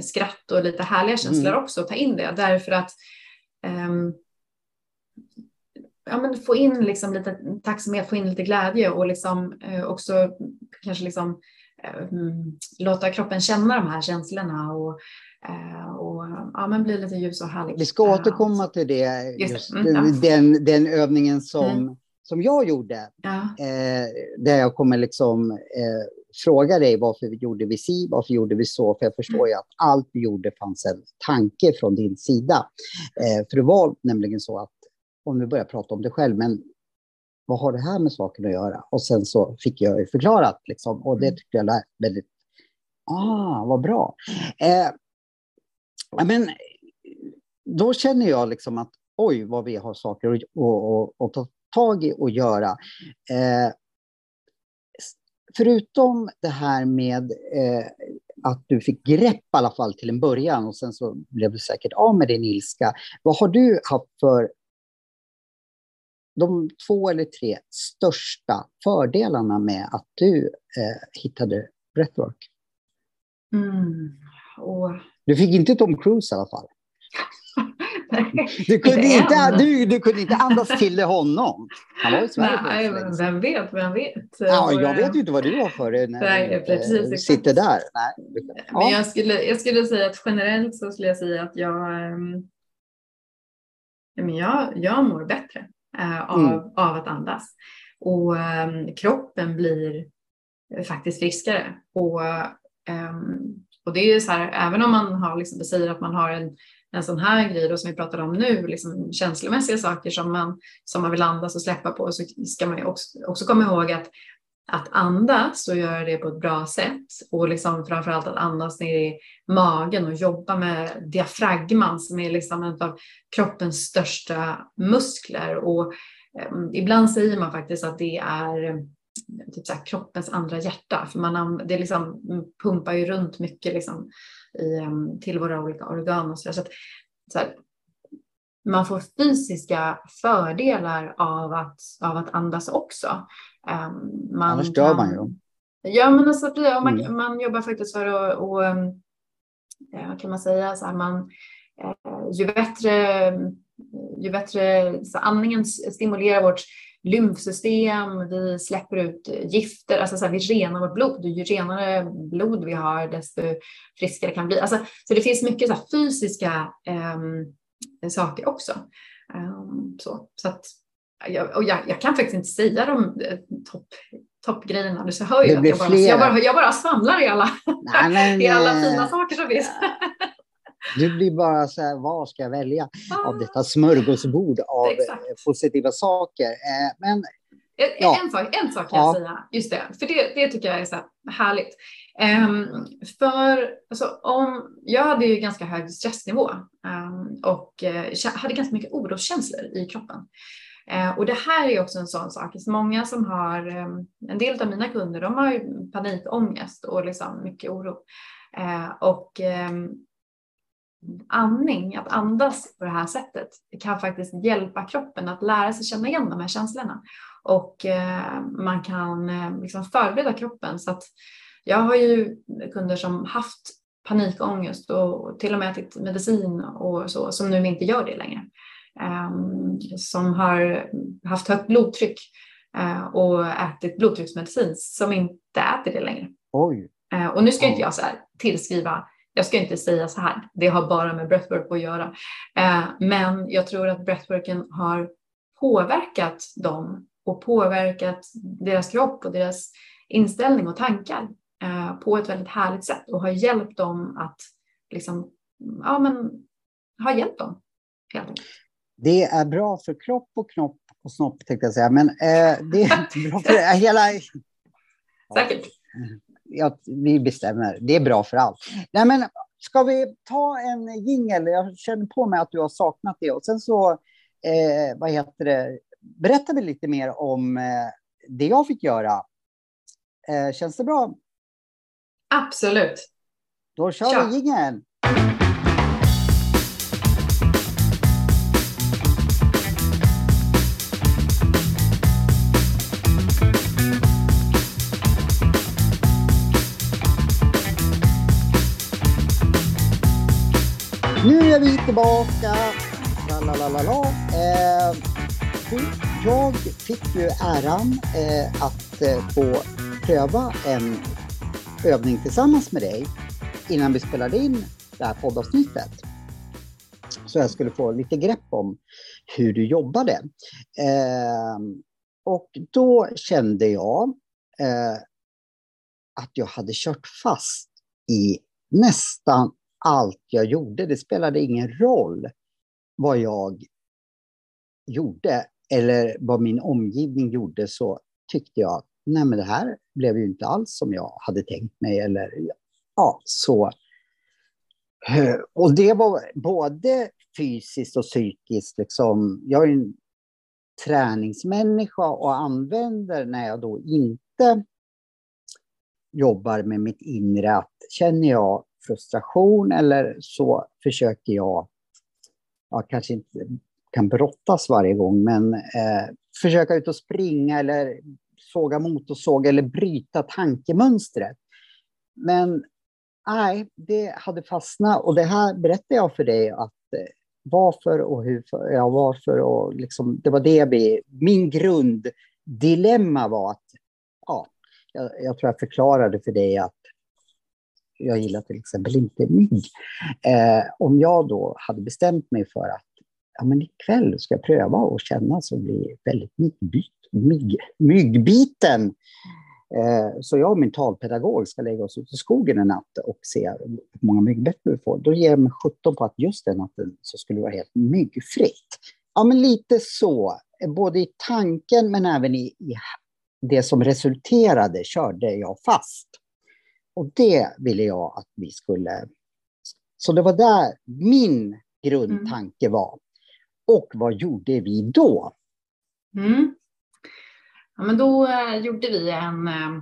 skratt och lite härliga känslor mm. också och ta in det därför att eh, ja, men få in liksom lite tacksamhet, få in lite glädje och liksom, eh, också kanske liksom, mm, låta kroppen känna de här känslorna och, eh, och ja, men bli lite ljus och härlig. Vi ska återkomma till det, just, mm, ja. den, den övningen som mm som jag gjorde, ja. eh, där jag kommer liksom eh, fråga dig varför vi gjorde vi si, varför gjorde vi så, för jag förstår mm. ju att allt vi gjorde fanns en tanke från din sida. Eh, för det var nämligen så att, om du börjar prata om det själv, men vad har det här med saken att göra? Och sen så fick jag ju förklarat, liksom, och det mm. tyckte jag lät väldigt, ah, vad bra. Eh, men då känner jag liksom att oj, vad vi har saker att, att, att, att tag i och göra. Eh, förutom det här med eh, att du fick grepp i alla fall till en början och sen så blev du säkert av med din ilska. Vad har du haft för de två eller tre största fördelarna med att du eh, hittade breathwork? Mm. Och... Du fick inte Tom Cruise i alla fall. Du kunde, inte, du, du kunde inte andas till honom. Han var i Sverige. Nej, vem vet, vem vet. Ja, jag vet ju inte vad du har för dig när Nej, precis, du sitter där. Nej. Ja. Men jag skulle, jag skulle säga att generellt så skulle jag säga att jag, ehm, men jag, jag mår bättre av, mm. av att andas. Och ähm, kroppen blir faktiskt friskare. Och, ähm, och det är ju så här, även om man har, liksom, det säger att man har en en sån här grej då, som vi pratar om nu, liksom känslomässiga saker som man, som man vill andas och släppa på, så ska man ju också, också komma ihåg att att andas och göra det på ett bra sätt och liksom framförallt att andas ner i magen och jobba med diafragman som är liksom en av kroppens största muskler. Och eh, ibland säger man faktiskt att det är ehm, typ så kroppens andra hjärta, för man, det liksom pumpar ju runt mycket liksom i, ehm, till våra olika organ och så, där. så, att, så här, man får fysiska fördelar av att, av att andas också. Um, man Annars dör man ju. Ja, men alltså, man, mm. man jobbar faktiskt för att, och, eh, vad kan man säga, så här, man, eh, ju bättre, ju bättre så andningen stimulerar vårt lymfsystem, vi släpper ut gifter, alltså så här, vi renar vårt blod. Ju renare blod vi har, desto friskare kan vi bli. Alltså, så det finns mycket så här, fysiska um, saker också. Um, så, så att, jag, och jag, jag, kan faktiskt inte säga de eh, topp toppgrejerna. Du hör ju att jag bara, jag, bara, jag bara svamlar i alla, Nej, men, i alla fina saker som finns. Du blir bara så här, vad ska jag välja ah. av detta smörgåsbord av Exakt. positiva saker? Eh, men, ja. en, sak, en sak kan ja. jag säga, just det, för det, det tycker jag är så härligt. Um, för alltså, om, jag hade ju ganska hög stressnivå um, och uh, hade ganska mycket oroskänslor i kroppen. Eh, och det här är också en sån sak, så många som har, ehm, en del av mina kunder, de har ju panikångest och liksom mycket oro. Eh, och ehm, andning, att andas på det här sättet, kan faktiskt hjälpa kroppen att lära sig känna igen de här känslorna. Och eh, man kan liksom förbereda kroppen. Så att jag har ju kunder som haft panikångest och till och med ätit medicin och så, som nu inte gör det längre. Um, som har haft högt blodtryck uh, och ätit blodtrycksmedicin som inte äter det längre. Oj. Uh, och nu ska inte jag så tillskriva jag ska inte säga så här, det har bara med breathwork att göra. Eh, men jag tror att breathworken har påverkat dem och påverkat deras kropp och deras inställning och tankar eh, på ett väldigt härligt sätt och har hjälpt dem att liksom, ja men, ha hjälpt dem. Helt enkelt. Det är bra för kropp och knopp och snopp tänkte jag säga, men eh, det är inte bra för hela... Säkert ja, vi bestämmer. Det är bra för allt. Nej, men ska vi ta en jingel? Jag känner på mig att du har saknat det. Och sen så, eh, vad heter det, berätta vi lite mer om eh, det jag fick göra. Eh, känns det bra? Absolut. Då kör Kör. vi jingeln. Är vi tillbaka. Lalalala. Eh, jag fick ju äran eh, att eh, få pröva en övning tillsammans med dig innan vi spelade in det här poddavsnittet. Så jag skulle få lite grepp om hur du jobbade. Eh, och då kände jag eh, att jag hade kört fast i nästan allt jag gjorde. Det spelade ingen roll vad jag gjorde eller vad min omgivning gjorde så tyckte jag att nej men det här blev ju inte alls som jag hade tänkt mig. Eller, ja, så. Eh, och det var både fysiskt och psykiskt. Liksom. Jag är en träningsmänniska och använder när jag då inte jobbar med mitt inre att känner jag frustration eller så försöker jag, jag kanske inte kan brottas varje gång, men eh, försöka ut och springa eller såga motorsåg eller bryta tankemönstret. Men nej, det hade fastnat och det här berättar jag för dig att eh, varför och hur, ja varför och liksom, det var det vi, min grunddilemma var att, ja, jag, jag tror jag förklarade för dig att jag gillar till exempel inte mygg. Eh, om jag då hade bestämt mig för att ja, men ikväll ska jag pröva och känna så blir väldigt myggbyt, mygg, myggbiten. Eh, så jag och min talpedagog ska lägga oss ut i skogen en natt och se hur många myggbett vi får. Då ger jag mig sjutton på att just den natten så skulle det vara helt myggfritt. Ja, men lite så. Eh, både i tanken men även i, i det som resulterade körde jag fast. Och det ville jag att vi skulle... Så det var där min grundtanke var. Och vad gjorde vi då? Mm. Ja, men då eh, gjorde vi en, eh,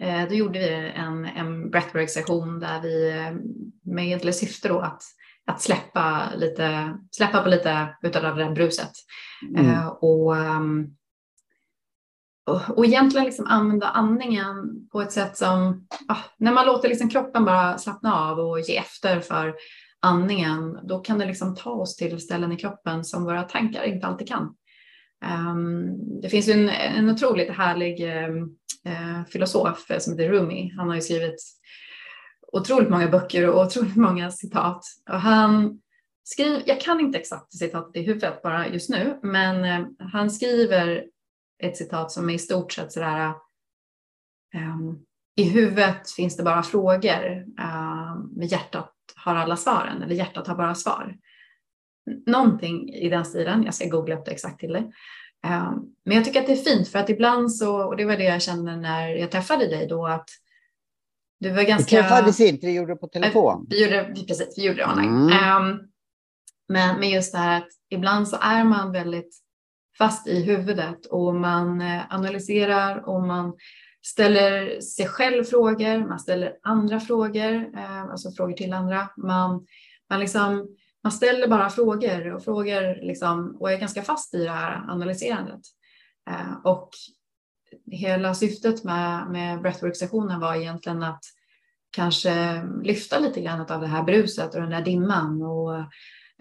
eh då gjorde vi en, en breathwork-session där vi med egentligen syfte då att att släppa, lite, släppa på lite utav det där bruset. Mm. Och, um, och, egentligen liksom använda andningen på ett sätt som, ah, när man låter liksom kroppen bara slappna av och ge efter för andningen, då kan det liksom ta oss till ställen i kroppen som våra tankar inte alltid kan. Um, det finns ju en, en otroligt härlig uh, filosof som heter Rumi. Han har ju skrivit otroligt många böcker och otroligt många citat. Och han skriver, jag kan inte exakt citatet i huvudet bara just nu, men uh, han skriver ett citat som är i stort sett sådär um, i huvudet finns det bara frågor, med hjärtat har alla svaren eller hjärtat har bara svar. Någonting i den stilen, jag ska googla upp det exakt till dig. Um, men jag tycker att det är fint för att ibland så, och det var det jag kände när jag träffade dig då, att du var ganska... Vi träffades inte, vi gjorde det på telefon. Vi gjorde, precis, vi gjorde det online. Mm. Um, men, men just det här att ibland så är man väldigt fast i huvudet och man eh, analyserar och man ställer sig själv frågor, man ställer andra frågor, eh, alltså frågor till andra. Man, man, liksom, man ställer bara frågor och frågor liksom, och är ganska fast i det här analyserandet. Eh, och hela syftet med, med breathwork-sessionen var egentligen att kanske lyfta lite grann av det här bruset och den där dimman och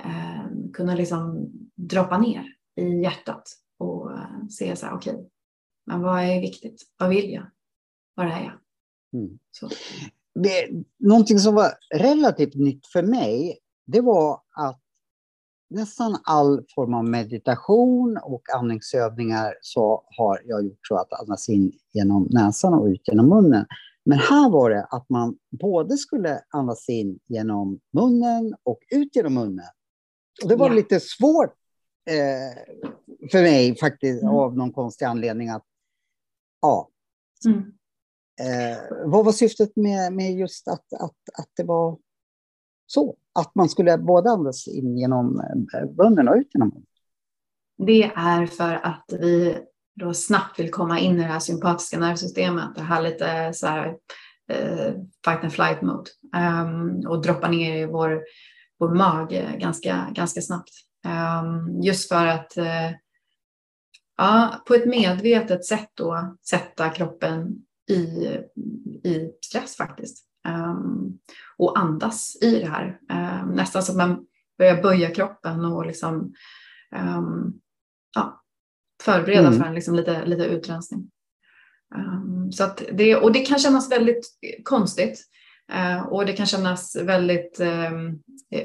eh, kunna liksom droppa ner i hjärtat och se så här, okej, okay, men vad är viktigt? Vad vill jag? Var är jag? Mm. Så. Det, någonting som var relativt nytt för mig, det var att nästan all form av meditation och andningsövningar så har jag gjort så att andas in genom näsan och ut genom munnen. Men här var det att man både skulle andas in genom munnen och ut genom munnen. Och det var ja. lite svårt eh, för mig faktiskt mm. av någon konstig anledning att ja. Mm. Eh, vad var syftet med, med just att, att, att det var så? Att man skulle både andas in genom eh, munnen och ut genom munnen? Det är för att vi då snabbt vill komma in i det här sympatiska nervsystemet, det här lite så här eh, fight and flight mode um, och droppa ner i vår, vår mage ganska, ganska snabbt. Um, just för att uh, ja, på ett medvetet sätt då sätta kroppen i, i stress faktiskt. Um, och andas i det här. Um, nästan så att man börjar böja kroppen och liksom, um, ja, förbereda mm. för en liksom lite, lite utrensning. så att det, och det kan kännas väldigt konstigt och det kan kännas väldigt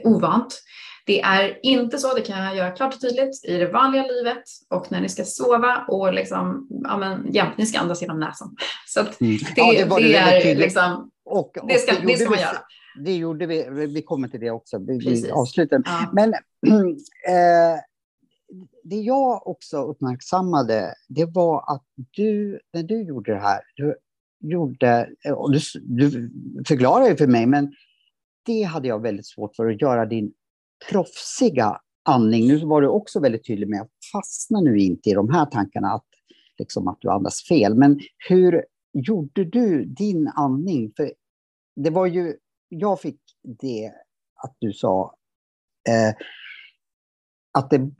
ovant. Det är inte så, det kan jag göra klart och tydligt, i det vanliga livet och när ni ska sova och liksom, ja men jämt, ni ska andas genom näsan. Så att mm. det, ja, det, det, det är liksom, och, och det ska, det ska man vi, göra. Det gjorde vi, vi kommer till det också, vi avslutar. Ja. Men äh, det jag också uppmärksammade, det var att du, när du gjorde det här, du gjorde, eh, och du, du ju för mig, men det hade jag väldigt svårt för att göra din proffsiga andning. Nu var du också väldigt tydlig med att fastna nu inte i de här tankarna, att, liksom att du andas fel. Men hur gjorde du din andning? För det var ju, jag fick det att du sa eh, att det,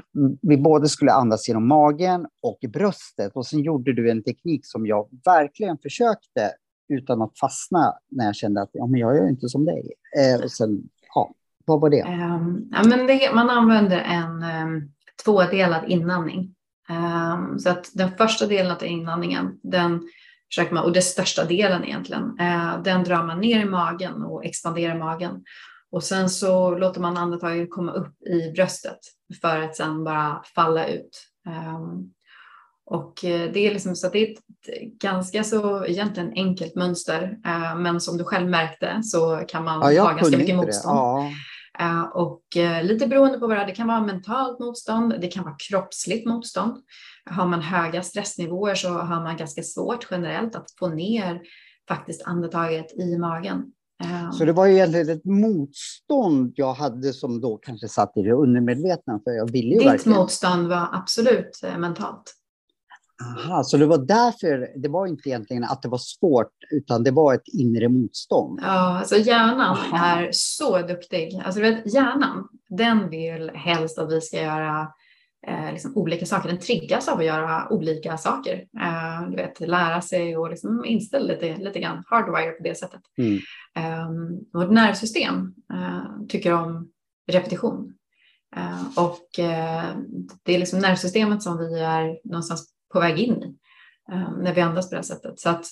vi både skulle andas genom magen och bröstet. Och sen gjorde du en teknik som jag verkligen försökte utan att fastna när jag kände att ja, men jag gör inte som dig. Eh, och sen, ja, vad var det? Um, ja, men det, man använder en um, tvådelad inandning. Um, så att den första delen av inandningen, den försöker man, och den största delen egentligen, uh, den drar man ner i magen och expanderar magen. Och sen så låter man andetaget komma upp i bröstet för att sen bara falla ut. Um, och eh, det är liksom så att det är ett ganska så egentligen enkelt mönster, uh, men som du själv märkte så kan man ja, ha ganska mycket motstånd. Ja. Eh, och eh, lite beroende på vad det är, det kan vara mentalt motstånd, det kan vara kroppsligt motstånd. Har man höga stressnivåer så har man ganska svårt generellt att få ner faktiskt andetaget i magen. Eh, så det var ju egentligen ett motstånd jag hade som då kanske satt i det undermedvetna, för jag ville ju Ditt verkligen... motstånd var absolut mentalt. Aha, så det var därför, det var inte egentligen att det var svårt, utan det var ett inre motstånd? Ja, alltså hjärnan Aha. är så duktig. Alltså du vet, hjärnan, den vill helst att vi ska göra eh, liksom olika saker. Den triggas av att göra olika saker. Eh, du vet, lära sig och liksom inställa lite, lite grann, hardwire på det sättet. Mm. Eh, vårt nervsystem eh, tycker om repetition. Eh, och eh, det är liksom nervsystemet som vi är någonstans på väg in i när vi andas på det här sättet. Så att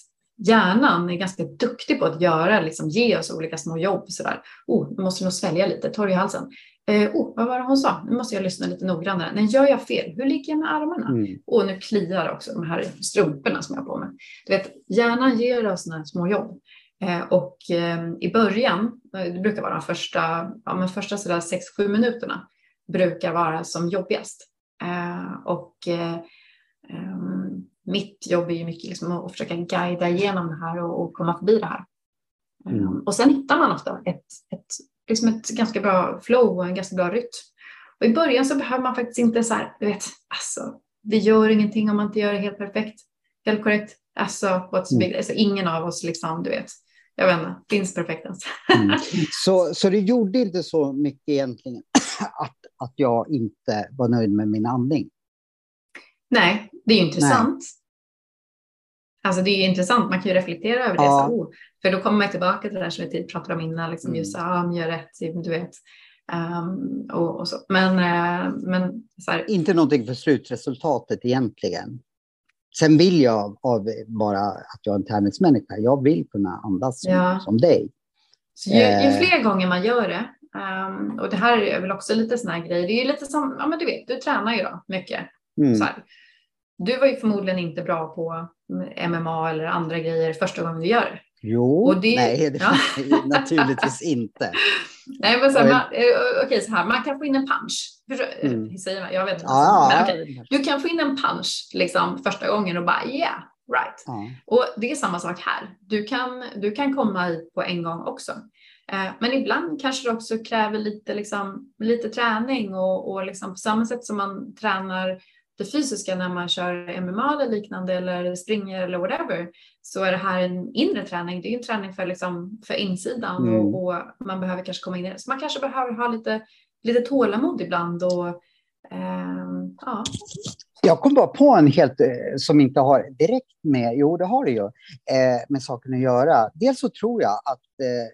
hjärnan är ganska duktig på att göra, liksom, ge oss olika små jobb. Sådär. Oh, nu måste nog svälja lite, torr i halsen. Eh, oh, vad var det hon sa? Nu måste jag lyssna lite noggrannare. Nej, gör jag fel? Hur ligger jag med armarna? Mm. Och nu kliar också de här strumporna som jag har på mig. Du vet, hjärnan ger oss sådana små jobb. Eh, och eh, i början, eh, det brukar vara de första, ja, men första 6-7 minuterna, brukar vara som jobbigast. Eh, och eh, ehm, mitt jobb är ju mycket liksom att försöka guida igenom det här och, och komma förbi det här. Mm. Ehm, och sen hittar man ofta ett, ett liksom ett ganska bra flow och en ganska bra rytm. Och i början så behöver man faktiskt inte så här, du vet, alltså, det gör ingenting om man inte gör det helt perfekt, helt korrekt. Alltså, what's mm. big? Alltså, ingen av oss liksom, du vet, jag vet inte, finns perfektens. mm. så, så det gjorde inte så mycket egentligen att, att jag inte var nöjd med min andning? Nej, det är ju intressant. Alltså det är ju intressant, man kan ju reflektera över det. Ja. Så, oh, för då kommer man tillbaka till det där som vi pratade om innan, liksom just mm. ah, gör rätt, du vet. Um, och, och, så. Men, uh, men så här. Inte någonting för slutresultatet egentligen. Sen vill jag av bara att jag är en tävlingsmänniska, jag vill kunna andas som, ja. som dig. Ju, ju, eh. fler gånger man gör det, um, och det här är väl också lite sån här grej, det är ju lite som, ja men du vet, du tränar ju då mycket. Mm. Så här. Du var ju förmodligen inte bra på MMA eller andra grejer första gången du gör det. Jo, det, nej, det, ja. naturligtvis inte. Nej, men så här, man, eh, okej, så här, man kan få in en punch. Mm. Säger man, jag vet inte. Ja, men, okay. Du kan få in en punch liksom, första gången och bara yeah, right. Ja. Och det är samma sak här. Du kan, du kan komma hit på en gång också. Eh, men ibland kanske det också kräver lite, liksom, lite träning och, och liksom på samma sätt som man tränar det fysiska när man kör MMA eller liknande eller springer eller whatever så är det här en inre träning. Det är en träning för, liksom, för insidan mm. och, och, man behöver kanske komma in i det. Så man kanske behöver ha lite, lite tålamod ibland och eh, ja. Jag kom bara på en helt eh, som inte har direkt med, jo det har det ju, eh, med saken att göra. Dels så tror jag att eh,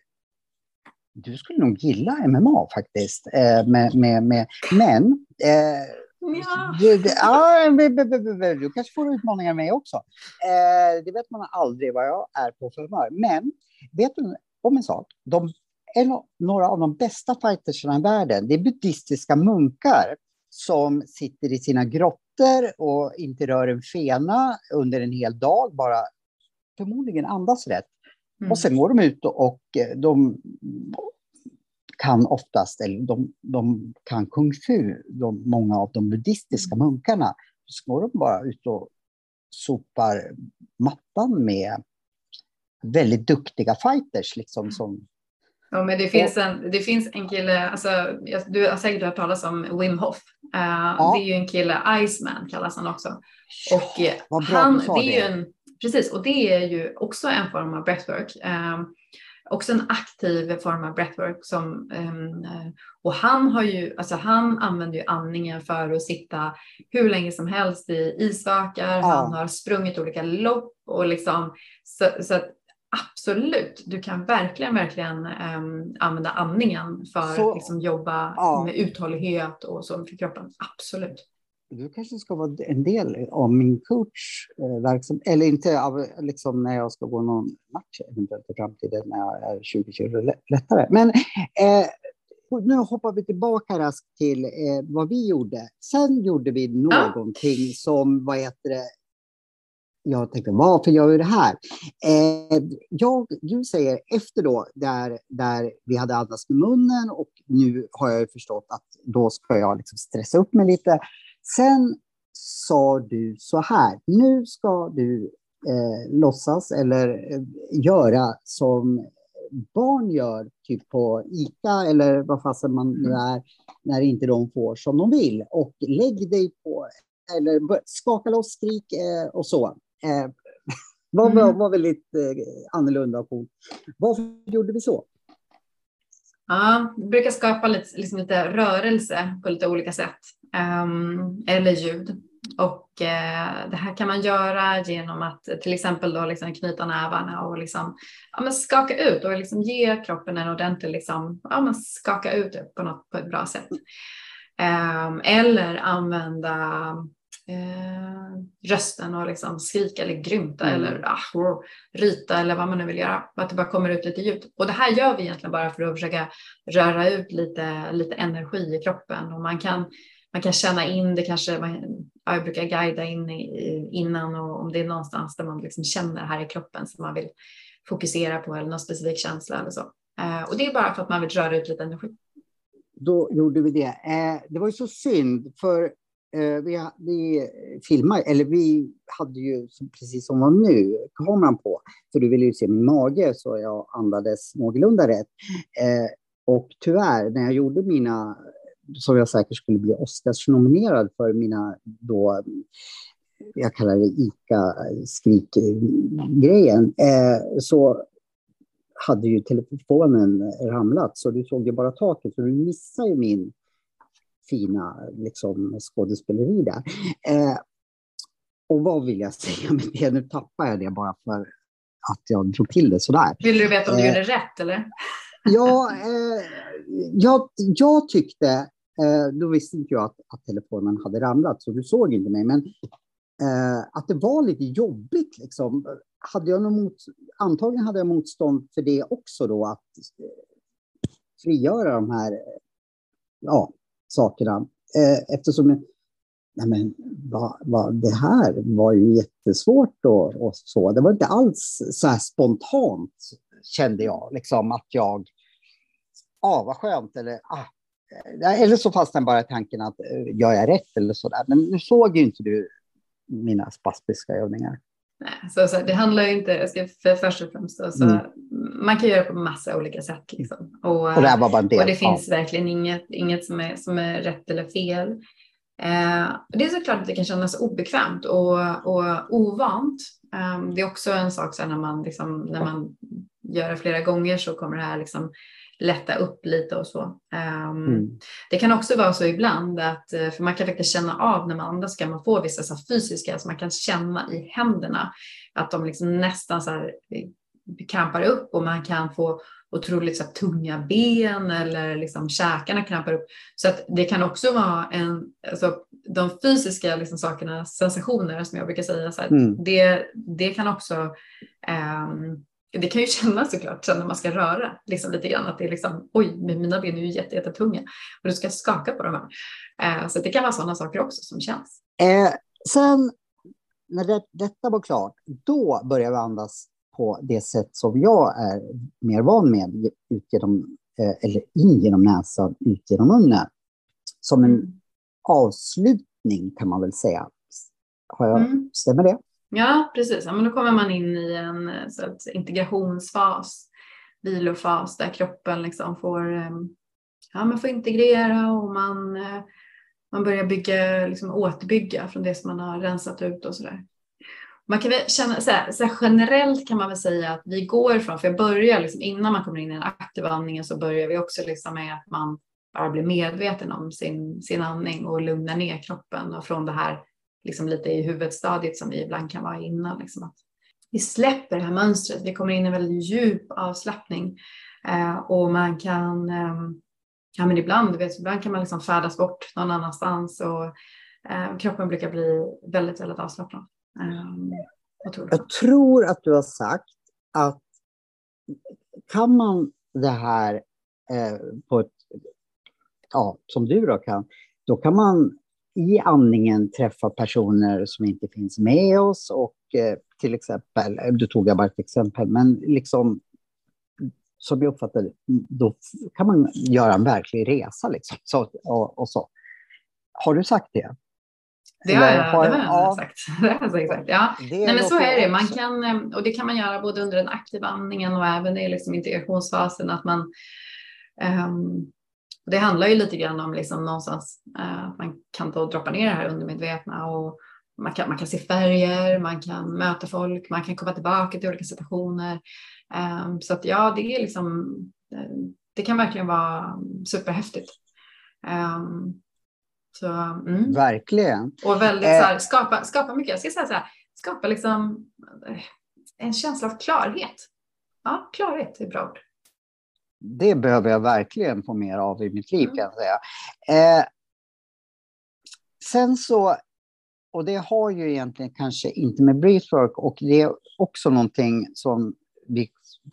du skulle nog gilla MMA faktiskt. Eh, med, med, med, men eh, Ja. Du, du, ja, du kanske får utmaningar av mig också. Eh, det vet man aldrig vad jag är på för humör. Men vet du om en sak? De, en, några av de bästa fightersarna i världen, det är buddhistiska munkar som sitter i sina grottor och inte rör en fena under en hel dag, bara förmodligen andas rätt. Mm. Och sen går de ut och de kan oftast, eller de, de kan kung fu, de, många av de buddhistiska mm. munkarna. Så går de bara ut och sopar mattan med väldigt duktiga fighters. Liksom, som, Ja, men det finns en, det finns en kille, alltså, du har säkert hört talas om Wim Hof. Uh, ja. Det är ju en kille, Iceman kallas han också. Och ja, han, det är ju en, precis, och det är ju också en form av breathwork. Um, också en aktiv form av breathwork som um, och han har ju, alltså han använder ju andningen för att sitta hur länge som helst i isvakar. Ja. Han har sprungit olika lopp och liksom så, så att absolut, du kan verkligen, verkligen um, använda andningen för att liksom, jobba ja. med uthållighet och så för kroppen. Absolut du kanske ska vara en del av min coachverksamhet, eller inte av, liksom när jag ska gå någon match eventuellt i framtiden när jag är 20 kilo lättare. Men eh, nu hoppar vi tillbaka raskt till eh, vad vi gjorde. Sen gjorde vi någonting ja. som, vad heter det, jag tänkte varför gör vi det här? Eh, jag, du säger efter då, där, där vi hade andats med munnen och nu har jag förstått att då ska jag liksom stressa upp mig lite. Sen sa du så här, nu ska du eh, låtsas eller eh, göra som barn gör, typ på ICA eller vad fasen man nu mm. är, när inte de får som de vill. Och lägg dig på eller skaka loss, skrik eh, och så. Eh, var, var, var väldigt eh, annorlunda och coolt. Varför gjorde vi så? Ja, det brukar skapa lite, liksom lite rörelse på lite olika sätt. Um, eller ljud. Och uh, det här kan man göra genom att till exempel då liksom knyta nävarna och liksom, ja, men skaka ut och liksom ge kroppen en ordentlig liksom, ja, men skaka ut på, något, på ett bra sätt. Um, eller använda eh, rösten och liksom skrika eller grymta mm. eller ah, ryta eller vad man nu vill göra. Att det bara kommer ut lite ljud. Och det här gör vi egentligen bara för att försöka röra ut lite, lite energi i kroppen. Och man kan, man kan känna in det kanske, man, jag brukar guida in i, innan och om det är någonstans där man liksom känner här i kroppen som man vill fokusera på eller någon specifik känsla eller så. Eh, och det är bara för att man vill röra ut lite energi. Då gjorde vi det. Eh, det var ju så synd för Eh, vi, vi filmade, eller vi hade ju precis som var nu kameran på, för du ville ju se min mage så jag andades någorlunda rätt. Eh, och tyvärr, när jag gjorde mina, som jag säkert skulle bli Oscars-nominerad för mina då, jag kallar det Ica-skrikgrejen, eh, så hade ju telefonen ramlat, så du såg ju bara taket, så du missade ju min fina liksom, skådespeleri där. Eh, och vad vill jag säga med det? Nu tappar jag det bara för att jag drog till det sådär. Vill du veta om du eh, gjorde rätt eller? ja, eh, jag, jag tyckte, eh, då visste inte jag att, att, telefonen hade ramlat så du såg inte mig, men eh, att det var lite jobbigt liksom. Hade jag mot, antagligen hade jag motstånd för det också då, att eh, frigöra de här ja, sakerna. Eh, eftersom nej men, va, va, det här var ju jättesvårt och, och, så. Det var inte alls så här spontant kände jag, liksom att jag, ah vad skönt eller ah. Eller så fastnade bara tanken att eh, gör jag rätt eller så där. Men nu såg ju inte du mina spastiska övningar. Nej, så, så det handlar ju inte, jag ska för först och främst, då, så, mm. Man kan göra på massa olika sätt. Liksom. Och, och, det, var bara del, och det finns verkligen inget, inget som, är, som är rätt eller fel. Eh, det är såklart att det kan kännas obekvämt och, och ovant. Eh, det är också en sak så när, man, liksom, när man gör det flera gånger så kommer det här liksom, lätta upp lite och så. Um, mm. Det kan också vara så ibland att, eh, för man kan faktiskt känna av när man andas, kan man få vissa så fysiska, alltså man kan känna i händerna att de liksom nästan så krampar upp och man kan få otroligt så tunga ben eller liksom käkarna krampar upp. Så att det kan också vara en, alltså de fysiska liksom, sakerna, sensationer som jag brukar säga, så här, mm. det, det kan också um, det kan ju kännas såklart sen när man ska röra liksom lite grann att det är liksom oj, mina ben är ju jätte, jättetunga och du ska skaka på dem här. Eh, så det kan vara sådana saker också som känns. Eh, sen när det, detta var klart, då börjar vi andas på det sätt som jag är mer van med, ut genom, eh, eller in genom näsan, ut genom munnen. Som en mm. avslutning kan man väl säga. Har jag, mm. Stämmer det? Ja, precis. Ja, men då kommer man in i en så att, integrationsfas, vilofas där kroppen liksom får, ehm, ja, man får integrera och man, eh, man börjar bygga, liksom återbygga från det som man har rensat ut och sådär. Man kan väl känna, så här, så här, generellt kan man väl säga att vi går ifrån, för jag börjar liksom, innan man kommer in i den aktiva andningen så börjar vi också liksom med att man bara blir medveten om sin, sin andning och lugnar ner kroppen och från det här liksom lite i huvudstadiet som vi ibland kan vara innan. Liksom att vi släpper det här mönstret, vi kommer in i en väldigt djup avslappning eh, och man kan, eh, ja men ibland, vet, ibland kan man liksom färdas bort någon annanstans och eh, kroppen brukar bli väldigt, väldigt avslappnad. Ehm, tror Jag tror att du har sagt att kan man det här eh, på ett, ja, som du då kan, då kan man i andningen träffa personer som inte finns med oss och eh, till exempel, eh, du tog jag bara ett exempel, men liksom som jag uppfattar det, då kan man göra en verklig resa liksom. Så, och, och så. Har du sagt det? Det har jag, har, det har jag ja. sagt. Det har jag sagt. Ja. Nej, men så är det. Man kan, eh, och det kan man göra både under den aktiva andningen och även i liksom integrationsfasen. Att man, um, det handlar ju lite grann om liksom någonstans eh, att man kan då droppa ner det här undermedvetna och man kan, man kan se färger, man kan möta folk, man kan komma tillbaka till olika situationer. Um, så att ja, det är liksom, eh, det kan verkligen vara superhäftigt. Um, så, mm. Verkligen. Och väldigt eh. så här, skapa, skapa mycket, jag ska säga så här, skapa liksom eh, en känsla av klarhet. Ja, klarhet är bra ord. Det behöver jag verkligen få mer av i mitt liv mm. kan jag säga. Eh, sen så och det har ju egentligen kanske inte med breathwork och det är också någonting som vi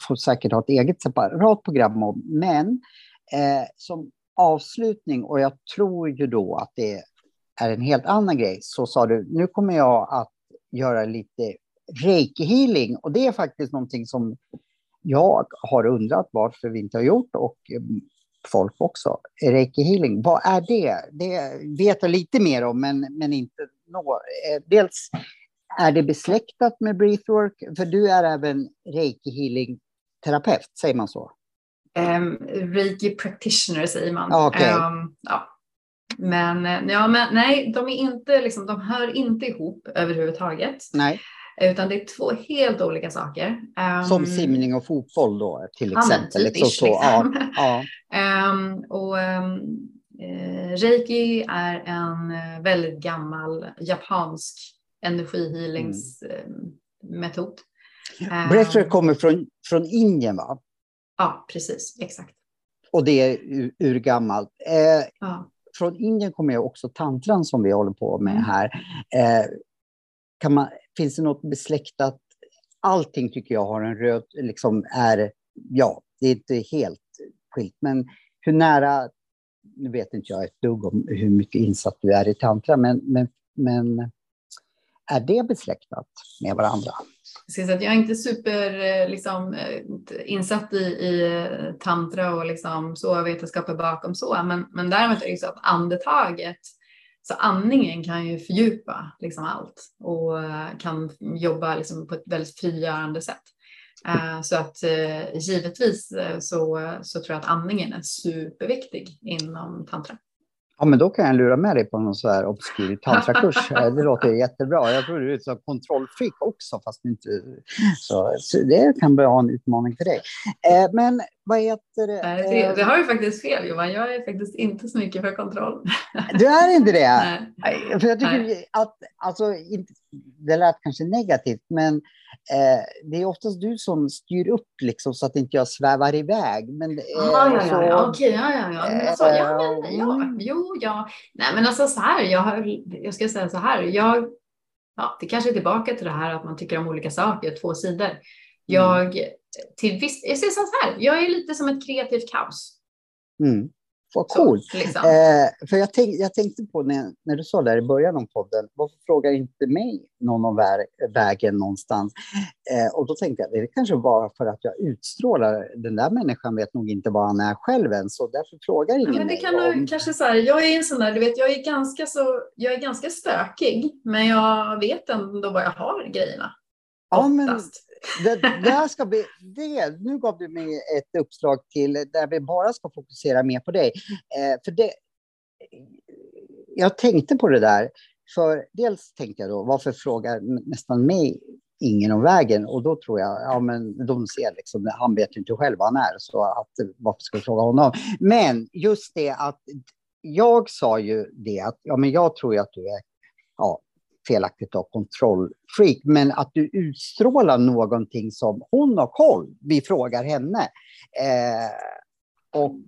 får säkert ha ett eget separat program om. Men eh, som avslutning, och jag tror ju då att det är en helt annan grej, så sa du, nu kommer jag att göra lite reiki healing och det är faktiskt någonting som jag har undrat varför vi inte har gjort och mm, folk också. Reiki healing, vad är det? Det vet jag lite mer om, men, men inte nå. Eh, dels är det besläktat med breathwork, för du är även reiki healing terapeut, säger man så? Um, reiki practitioner säger man. Ah, okay. Um, ja. Men, eh, ja, men nej, de, är inte, liksom, de hör inte ihop överhuvudtaget. Nej. Utan det är två helt olika saker. Um, Som simning och fotboll då till exempel. Ja, liksom så. Liksom. Ja, ja. Um, och, um, reiki är en eh, väldigt gammal japansk energihealingsmetod. Mm. Breathwork kommer från, från Indien va? Ja, precis, exakt. Och det är urgammalt. Eh, ja. Från Indien kommer jag också tantran som vi håller på med mm. här. Eh, kan man, finns det något besläktat? Allting tycker jag har en röd, liksom är, ja, det är inte helt skilt, men hur nära nu vet inte jag ett dugg om hur mycket insatt du är i tantra, men, men, men är det besläktat med varandra? Jag, jag är inte super eh, liksom, eh, insatt i, i eh, tantra och liksom, så vetenskapen bakom så, men, men däremot är det så att andetaget, så andningen kan ju fördjupa liksom allt och kan jobba liksom på ett väldigt frigörande sätt. Så att givetvis så, så tror jag att andningen är superviktig inom tantra. Ja, men då kan jag lura med dig på någon så här obskyr tantrakurs. Det låter jättebra. Jag tror du är så kontrollfreak också, fast inte... Så, så det kan bli en utmaning för dig. Men vad heter det? Det, det har ju faktiskt fel Johan. Jag är faktiskt inte så mycket för kontroll. Du är inte det? Nej. För jag tycker Nej. att, alltså, det lät kanske negativt, men Eh, det är oftast du som styr upp liksom, så att inte jag svävar iväg. Men, eh, ah, ja, ja, ja, okej, ja, ja, ja. Men alltså, ja, men, ja, mm. jo, ja. Nej, men alltså så här, jag, har, jag ska säga så här, jag, ja, det kanske är tillbaka till det här att man tycker om olika saker, två sidor. Mm. Jag, till viss, jag säger så här, jag är lite som ett kreativt kaos. Mm. Vad coolt. Liksom. eh, för jag, tänk, jag, tänkte på när, när du sa där i början av podden, varför frågar inte mig någon om vägen någonstans? Eh, och då tänkte jag, det kanske bara för att jag utstrålar, den där människan vet nog inte vad han är själv än, så därför frågar ingen ja, men det kan mig. Om... kanske så här, jag är en sån där, du vet, jag är ganska så, jag är ganska stökig, men jag vet ändå vad jag har grejerna. Ja, men det, det ska bli, det, nu gav du mig ett uppslag till där vi bara ska fokusera mer på dig. Eh, för det, jag tänkte på det där, för dels tänkte jag då, varför frågar nästan mig ingen om vägen? Och då tror jag, ja men de ser liksom, han vet ju inte själv vad han är, så att, varför ska vi fråga honom? Men just det att jag sa ju det att, ja men jag tror ju att du är, ja, felaktigt av kontrollfreak, men att du utstrålar någonting som hon har koll. Vi frågar henne. Eh, och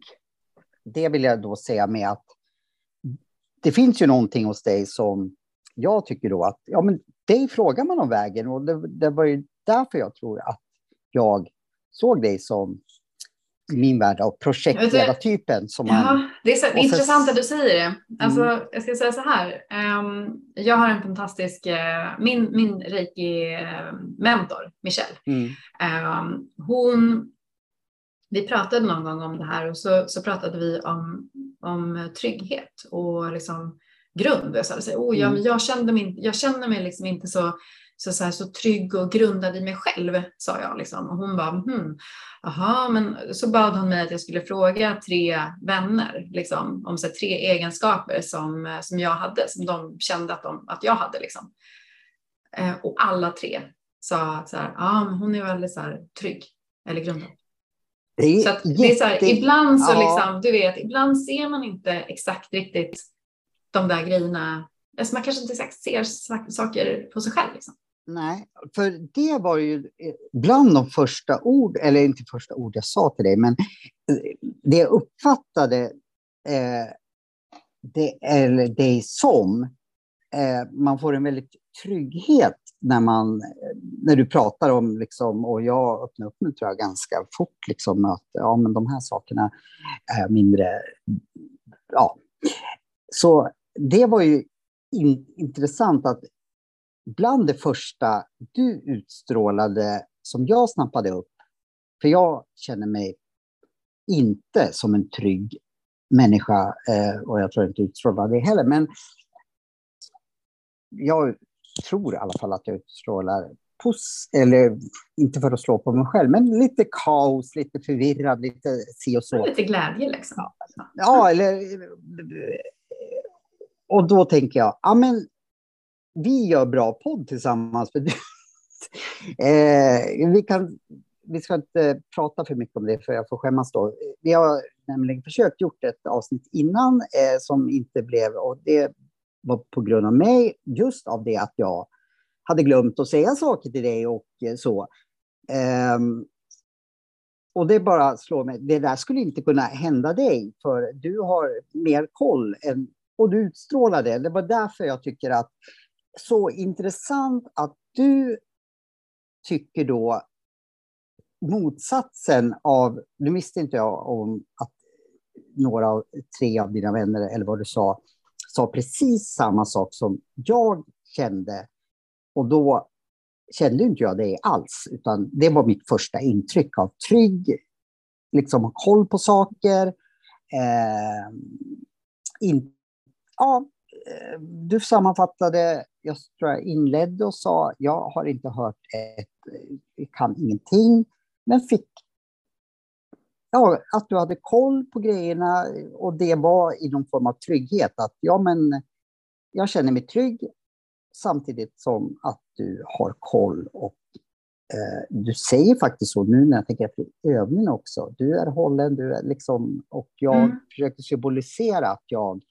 det vill jag då säga med att det finns ju någonting hos dig som jag tycker då att, ja men dig frågar man om vägen och det, det var ju därför jag tror att jag såg dig som min värld av projektledartypen. Som ja, man, det är så intressant att du säger det. Alltså, mm. Jag ska säga så här. Um, jag har en fantastisk, uh, min, min reiki-mentor, Michelle. Mm. Um, hon, vi pratade någon gång om det här och så, så pratade vi om, om trygghet och liksom grund. Jag, sa, oh, jag, mm. jag, kände mig, jag känner mig liksom inte så så, så, här, så trygg och grundad i mig själv, sa jag. Liksom. Och hon bara, hmm, aha, men så bad hon mig att jag skulle fråga tre vänner liksom, om så här, tre egenskaper som, som jag hade, som de kände att, de, att jag hade. Liksom. Eh, och alla tre sa att så här, ah, men hon är väldigt så här, trygg eller grundad. Det är, så att det är så här, ibland så ja. liksom, du vet, ibland ser man inte exakt riktigt de där grejerna. Alltså man kanske inte exakt ser saker på sig själv. Liksom. Nej, för det var ju eh, bland de första ord, eller inte första ord jag sa till dig, men eh, det jag uppfattade eh, det, eller dig som, eh, man får en väldigt trygghet när, man, eh, när du pratar om, liksom, och jag öppnar upp nu tror jag ganska fort, liksom, att ja, men de här sakerna är mindre... Ja. Så det var ju in, intressant att bland det första du utstrålade som jag snappade upp, för jag känner mig inte som en trygg människa eh, och jag tror inte utstrålar det heller, men jag tror i alla fall att jag utstrålar eller inte för att slå på mig själv, men lite kaos, lite förvirrad, lite si och så. Lite glädje liksom. Ja, eller... Och då tänker jag, ja men vi gör bra podd tillsammans. För eh, vi, kan, vi ska inte prata för mycket om det, för jag får skämmas då. Vi har nämligen försökt gjort ett avsnitt innan eh, som inte blev, och det var på grund av mig, just av det att jag hade glömt att säga saker till dig och eh, så. Ehm, och det bara slår mig, det där skulle inte kunna hända dig, för du har mer koll än, och du utstrålar det. Det var därför jag tycker att så intressant att du tycker då motsatsen av, nu visste inte jag om att några av tre av dina vänner, eller vad du sa, sa precis samma sak som jag kände. Och då kände inte jag det alls, utan det var mitt första intryck av trygg, liksom ha koll på saker. Eh, in, ja, du sammanfattade, jag tror jag inledde och sa, jag har inte hört ett, kan ingenting, men fick ja, att du hade koll på grejerna och det var i någon form av trygghet. Att ja, men jag känner mig trygg samtidigt som att du har koll och eh, du säger faktiskt så nu när jag tänker efter övningen också. Du är hållen, du är liksom, och jag mm. försökte symbolisera att jag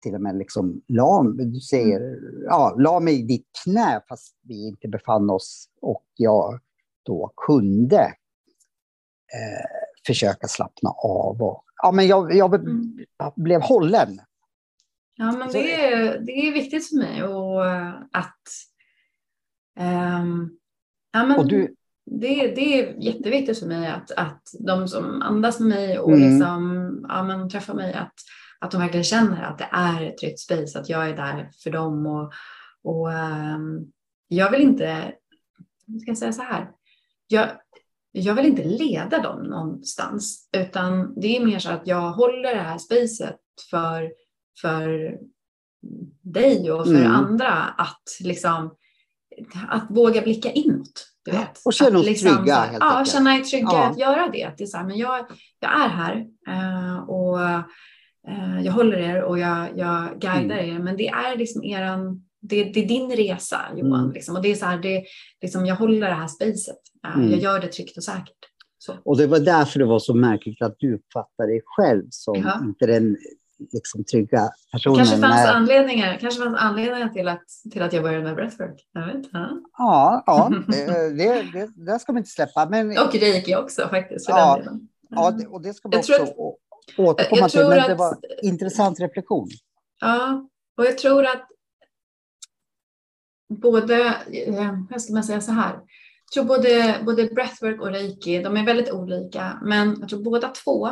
till och med liksom la, du säger, mm. ja, la mig i ditt knä fast vi inte befann oss och jag då kunde eh, försöka slappna av. Och, ja, men jag, jag mm. blev hållen. Ja, men det är, det är viktigt för mig och att... Um, ja, men du, det, det är jätteviktigt för mig att, att de som andas med mig och mm. liksom, ja, men träffar mig, att, att de verkligen känner att det är ett tryggt space, att jag är där för dem. Och, och um, jag vill inte, ska jag säga så här, jag, jag vill inte leda dem någonstans, utan det är mer så att jag håller det här spacet för, för dig och för mm. andra att liksom att våga blicka inåt. Du vet. Och känna oss liksom, trygga. Helt ja, känna er trygga ja. att göra det. Att det är så här, men jag, jag är här uh, och jag håller er och jag, jag guidar mm. er. Men det är liksom eran det, det är din resa Johan. Mm. Liksom. Och det är så här, det, liksom, jag håller det här spacet. Mm. Jag gör det tryggt och säkert. Så. Och det var därför det var så märkligt att du uppfattade dig själv som ja. inte den liksom, trygga personen. Kanske fanns, när... anledningar, kanske fanns anledningar till att, till att jag började med breathwork. Jag vet, ja, ja, ja det, det, det, ska man inte släppa. Men... Och reiki också faktiskt. För ja, den ja, och det ska man också att, återkomma till. Men det var en intressant reflektion. Ja, och jag tror att både, eh, hur ska man säga så här, jag tror både, både breathwork och reiki, de är väldigt olika, men jag tror båda två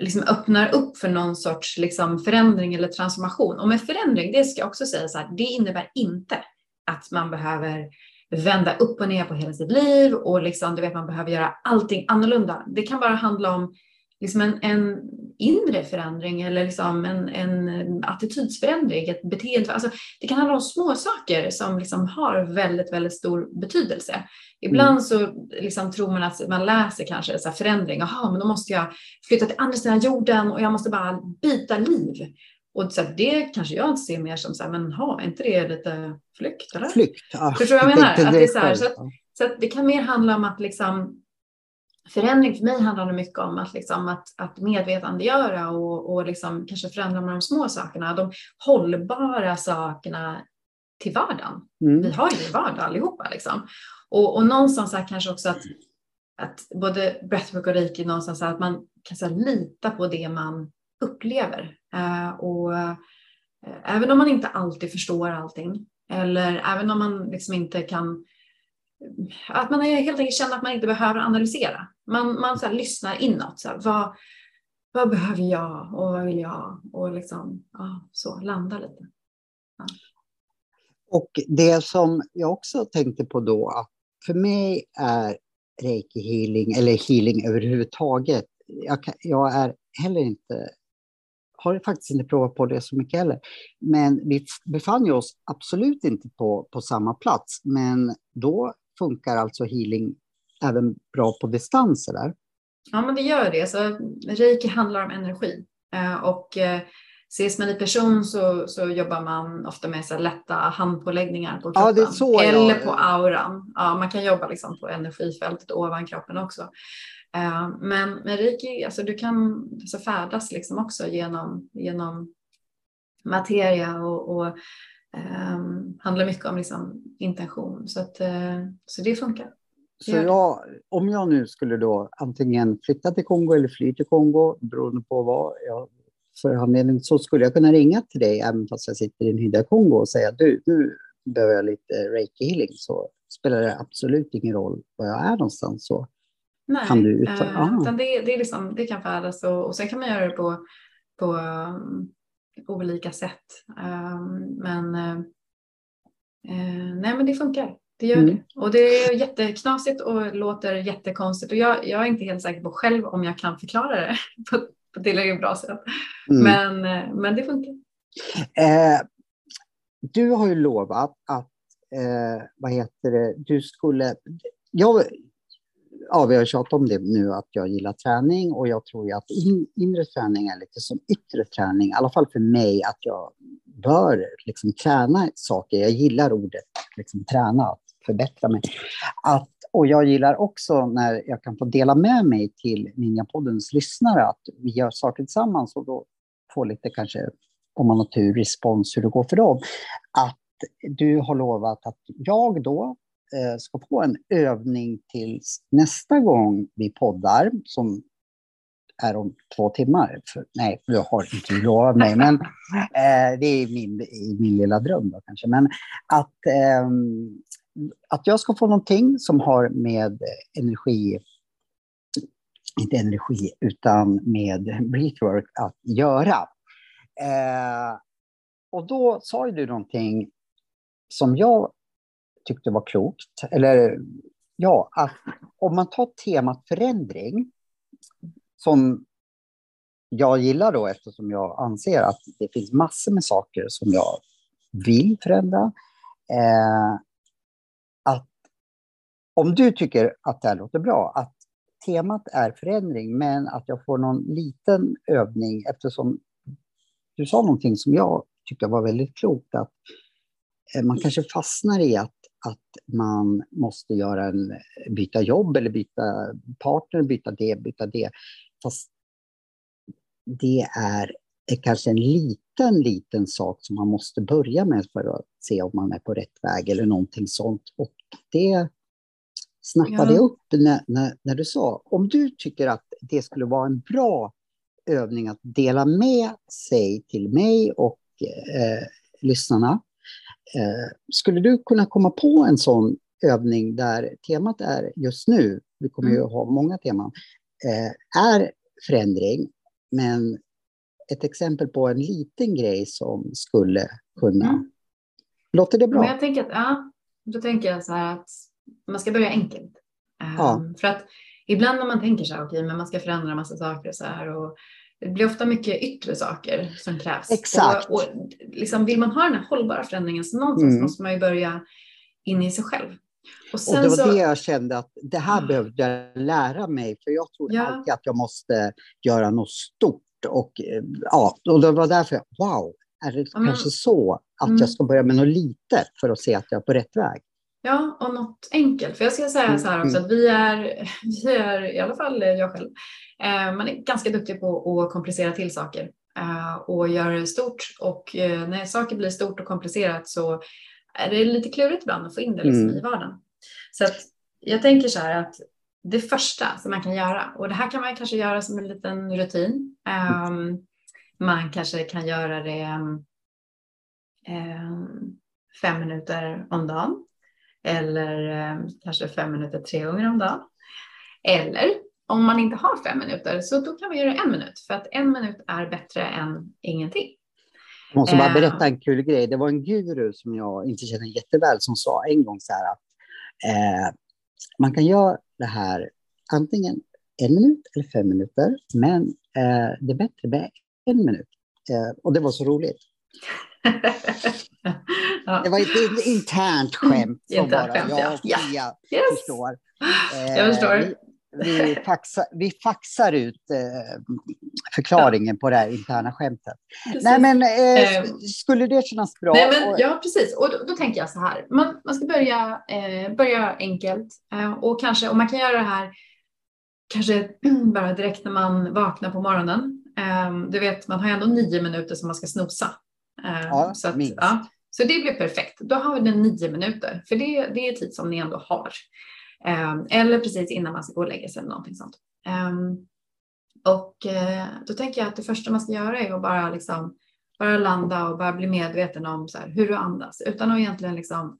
liksom öppnar upp för någon sorts liksom förändring eller transformation. Och med förändring, det ska jag också säga så här, det innebär inte att man behöver vända upp och ner på hela sitt liv och liksom, du vet, man behöver göra allting annorlunda. Det kan bara handla om liksom en, en inre förändring eller liksom en, en attitydsförändring, ett beteende. Alltså, det kan handla om små saker som liksom har väldigt, väldigt stor betydelse. Ibland mm. så liksom tror man att man läser kanske så förändring, jaha, men då måste jag flytta till andra sidan jorden och jag måste bara byta liv. Och så det kanske jag ser mer som så här, men ha, inte det lite flykt? Eller? Flykt, ja. Förstår du vad jag menar? Att det, är så, här, så, att, så att det kan mer handla om att liksom förändring för mig handlar mycket om att, liksom, att, att medvetandegöra och, och liksom kanske förändra med de små sakerna, de hållbara sakerna till vardagen. Mm. Vi har ju vardag allihopa. Liksom. Och, och någonstans här kanske också att, att både breathwork och reiki någonstans att man kan så lita på det man upplever. Uh, och uh, även om man inte alltid förstår allting eller även om man liksom inte kan att man helt enkelt känner att man inte behöver analysera. Man, man så här, lyssnar inåt. Så här, vad, vad behöver jag och vad vill jag? Och liksom, ja, så landa lite. Ja. Och det som jag också tänkte på då, att för mig är reiki healing, eller healing överhuvudtaget, jag, kan, jag är heller inte har faktiskt inte provat på det så mycket heller. Men vi befann ju oss absolut inte på, på samma plats. Men då funkar alltså healing även bra på distans? Eller? Ja, men det gör det. Så reiki handlar om energi. Eh, och eh, ses man i person så, så jobbar man ofta med så lätta handpåläggningar på kroppen. Ja, så, eller ja. på auran. Ja, man kan jobba liksom på energifältet ovan kroppen också. Eh, men med reiki, alltså du kan alltså färdas liksom också genom, genom materia och, och um, handlar mycket om liksom intention. Så, att, uh, så det funkar. Så jag, om jag nu skulle då antingen flytta till Kongo eller fly till Kongo, beroende på vad jag för anledning, så skulle jag kunna ringa till dig även fast jag sitter i en hydda Kongo och säga du, nu behöver jag lite reiki healing så spelar det absolut ingen roll var jag är någonstans. Så Nej, kan du utföra. Eh, utan det, det, är liksom, det kan färdas och, och sen kan man göra det på, på um, olika sätt. Um, men uh, nej, men det funkar. Det gör mm. det. Och det är jätteknasigt och låter jättekonstigt. Och jag, jag är inte helt säker på själv om jag kan förklara det på, på tillräckligt bra sätt. Mm. Men, uh, men det funkar. Eh, du har ju lovat att, eh, vad heter det, du skulle... Jag, ja, vi har tjatat om det nu att jag gillar träning och jag tror ju att in, inre träning är lite som yttre träning, i alla fall för mig, att jag bör liksom träna saker. Jag gillar ordet liksom, träna, att förbättra mig. Att, och jag gillar också när jag kan få dela med mig till Ninjapoddens lyssnare, att vi gör saker tillsammans och då får lite kanske, om man har tur, respons hur det går för dem. Att du har lovat att jag då Eh, ska få en övning till nästa gång vi poddar, som är om två timmar. För, nej, jag har inte lovat mig, men eh, det är min, min lilla dröm då kanske. Men att, eh, att jag ska få någonting som har med energi, inte energi, utan med breathwork att göra. Eh, och då sa ju du någonting som jag tyckte var klokt, eller ja, att om man tar temat förändring, som jag gillar då eftersom jag anser att det finns massor med saker som jag vill förändra. Eh, att om du tycker att det här låter bra, att temat är förändring, men att jag får någon liten övning eftersom du sa någonting som jag tyckte var väldigt klokt, att eh, man kanske fastnar i att att man måste göra en, byta jobb eller byta partner, byta det, byta det. Fast det är, är kanske en liten, liten sak som man måste börja med för att se om man är på rätt väg eller någonting sånt. Och det snappade jag upp när, när, när, du sa, om du tycker att det skulle vara en bra övning att dela med sig till mig och eh, lyssnarna Eh, skulle du kunna komma på en sån övning där temat är just nu, vi kommer ju mm. ha många teman, eh, är förändring, men ett exempel på en liten grej som skulle kunna... Mm. Låter det bra? Men jag tänker att, ja, då tänker jag så här att man ska börja enkelt. Ja. Um, för att ibland när man tänker så här, okej, okay, men man ska förändra massa saker och så här och det blir ofta mycket yttre saker som krävs. Exakt. Och, och liksom, vill man ha den här hållbara förändringen så någonstans mm. måste man ju börja in i sig själv. Och, och det var så... det jag kände att det här mm. behövde jag lära mig, för jag tror ja. alltid att jag måste göra något stort. Och, eh, ja, och det var därför, jag, wow, är det mm. kanske så att mm. jag ska börja med något litet för att se att jag är på rätt väg? Ja, och något enkelt. För jag ska säga så här också mm. att vi är, vi är, i alla fall jag själv, eh, man är ganska duktig på att komplicera till saker eh, och göra det stort. Och eh, när saker blir stort och komplicerat så är det lite klurigt ibland att få in det liksom mm. i vardagen. Så att jag tänker så här att det första som man kan göra, och det här kan man kanske göra som en liten rutin. Um, man kanske kan göra det um, fem minuter om dagen eller um, kanske fem minuter tre gånger om dagen. Eller om man inte har fem minuter så då kan man göra en minut för att en minut är bättre än ingenting. Jag måste bara berätta en kul grej. Det var en guru som jag inte känner jätteväl som sa en gång så här att Eh, man kan göra det här antingen en minut eller fem minuter, men eh, det är bättre med en minut. Eh, och det var så roligt. ja. Det var ett internt skämt som bara skämt, jag och Pia ja. yes. förstår. jag förstår. Vi, faxar, vi faxar ut eh, förklaringen på det här interna skämtet. Precis. Nej, men eh, ehm. skulle det kännas bra? Nej, men, ja, precis. Och då, då, tänker jag så här. Man, man ska börja, eh, börja enkelt eh, och kanske, och man kan göra det här kanske bara direkt när man vaknar på morgonen. Du vet, man har ändå nio minuter som man ska snosa. Ja, så, att, ja, så det blir perfekt. Då har den nio minuter, för det, det är tid som ni ändå har. Ehm, eller precis innan man ska gå och lägga sig eller någonting sånt. Ehm, och eh, då tänker jag att det första man ska göra är att bara, liksom, bara landa och bara bli medveten om så här, hur du andas utan att egentligen, liksom,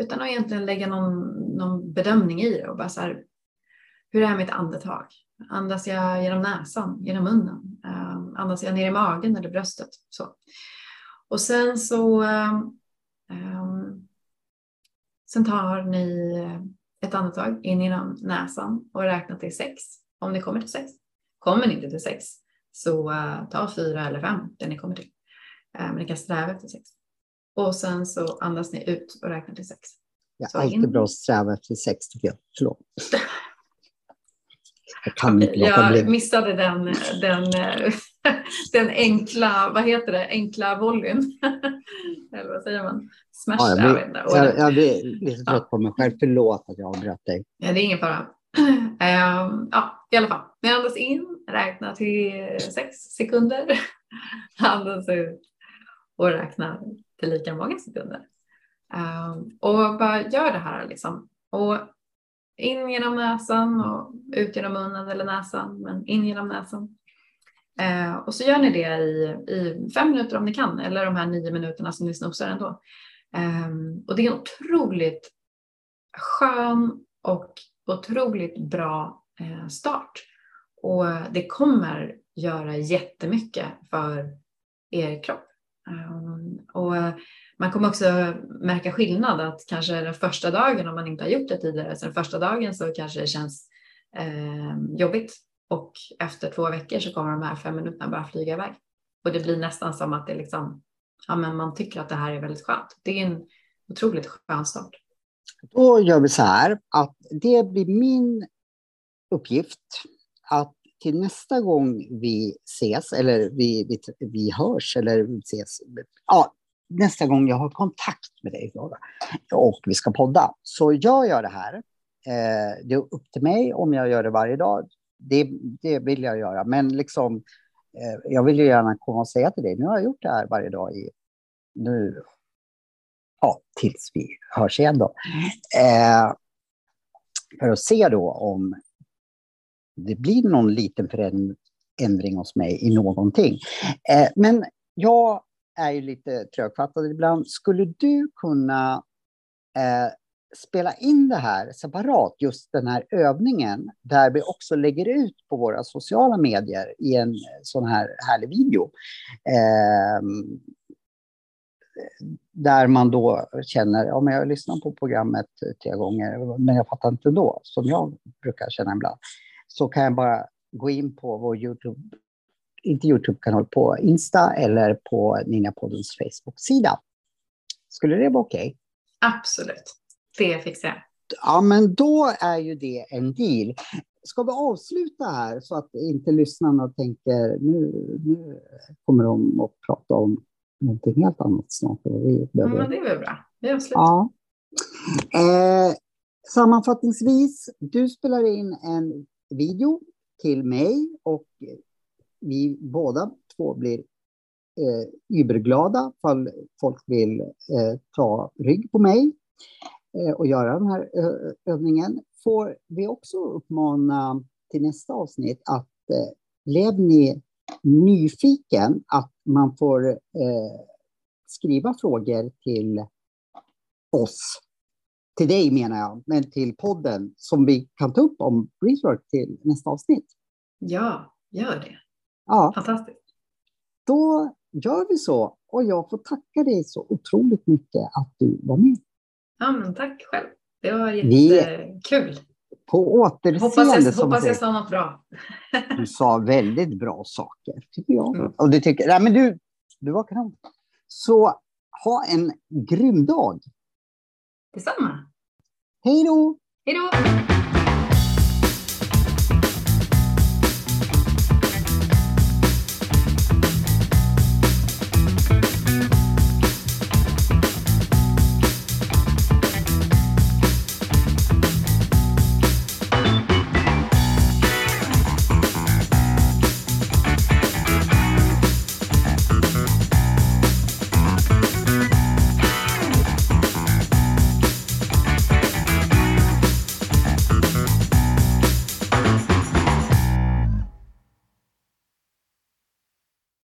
utan att egentligen lägga någon, någon bedömning i det och bara så här, hur är mitt andetag? Andas jag genom näsan, genom munnen? Ehm, andas jag ner i magen eller bröstet? Så. Och sen så um, sen tar ni ett andetag in genom näsan och räknar till sex om ni kommer till sex. Kommer ni inte till sex så uh, ta fyra eller fem där ni kommer till. Uh, men ni kan sträva efter sex. Och sen så andas ni ut och räknar till sex. Ja, så alltid in. bra att sträva efter sex tycker jag. Förlåt. Jag kan inte låta Jag bli. missade den, den, den enkla, vad heter det, enkla volym. Eller vad säger man? Smash? Ja, jag, blir, jag, jag blir lite trött ja. på mig själv. Förlåt att jag avbröt dig. Ja, det är ingen fara. Um, ja, i alla fall. Men andas in, räkna till sex sekunder. Andas ut och räkna till lika många sekunder. Um, och bara gör det här liksom. Och in genom näsan och ut genom munnen eller näsan, men in genom näsan. Eh, och så gör ni det i, i fem minuter om ni kan, eller de här nio minuterna som ni snosar ändå. Eh, och det är en otroligt skön och otroligt bra eh, start. Och det kommer göra jättemycket för er kropp. Ehm, och man kommer också märka skillnad att kanske den första dagen om man inte har gjort det tidigare, så den första dagen så kanske det känns eh, jobbigt och efter två veckor så kommer de här fem minuterna bara flyga iväg. Och det blir nästan som att det liksom, ja, men man tycker att det här är väldigt skönt. Det är en otroligt skön start. Då gör vi så här att det blir min uppgift att till nästa gång vi ses, eller vi, vi, vi hörs, eller vi ses, ja, nästa gång jag har kontakt med dig och vi ska podda, så gör jag det här. Eh, det är upp till mig om jag gör det varje dag. Det, det vill jag göra, men liksom, eh, jag vill ju gärna komma och säga till dig, nu har jag gjort det här varje dag i nu ja, tills vi hörs igen då. Eh, för att se då om det blir någon liten förändring hos mig i någonting. Eh, men jag är ju lite trögfattad ibland. Skulle du kunna eh, spela in det här separat, just den här övningen, där vi också lägger ut på våra sociala medier i en eh, sån här härlig video. Eh, där man då känner, ja jag lyssnar på programmet tre gånger, men jag fattar inte då, som jag brukar känna ibland, så kan jag bara gå in på vår Youtube, inte Youtube-kanal, på Insta eller på Ninjapoddens Facebook-sida. Skulle det vara okej? Okay? Absolut, det fixar jag. Ja, men då är ju det en deal. Ska vi avsluta här så att inte lyssnarna tänker nu, nu kommer de att prata om någonting helt annat snart. Vi behöver... Ja, men det är väl bra. Vi avslutar. Ja. Eh, sammanfattningsvis, du spelar in en video till mig och vi båda två blir eh, überglada ifall folk vill eh, ta rygg på mig och göra den här övningen. Får vi också uppmana till nästa avsnitt att eh, lev ni nyfiken att man får eh, skriva frågor till oss. Till dig menar jag, men till podden som vi kan ta upp om Breathwork till nästa avsnitt. Ja, gör det. Ja. Fantastiskt. Då gör vi så. Och jag får tacka dig så otroligt mycket att du var med. Ja, men tack själv. Det var jättekul. Vi, på återseende. Hoppas jag, hoppas jag sa något bra. du sa väldigt bra saker, tycker jag. Mm. Och det tycker, nej, men du, du var kanon. Så ha en grym dag. Detsamma. Hej då! Hej då!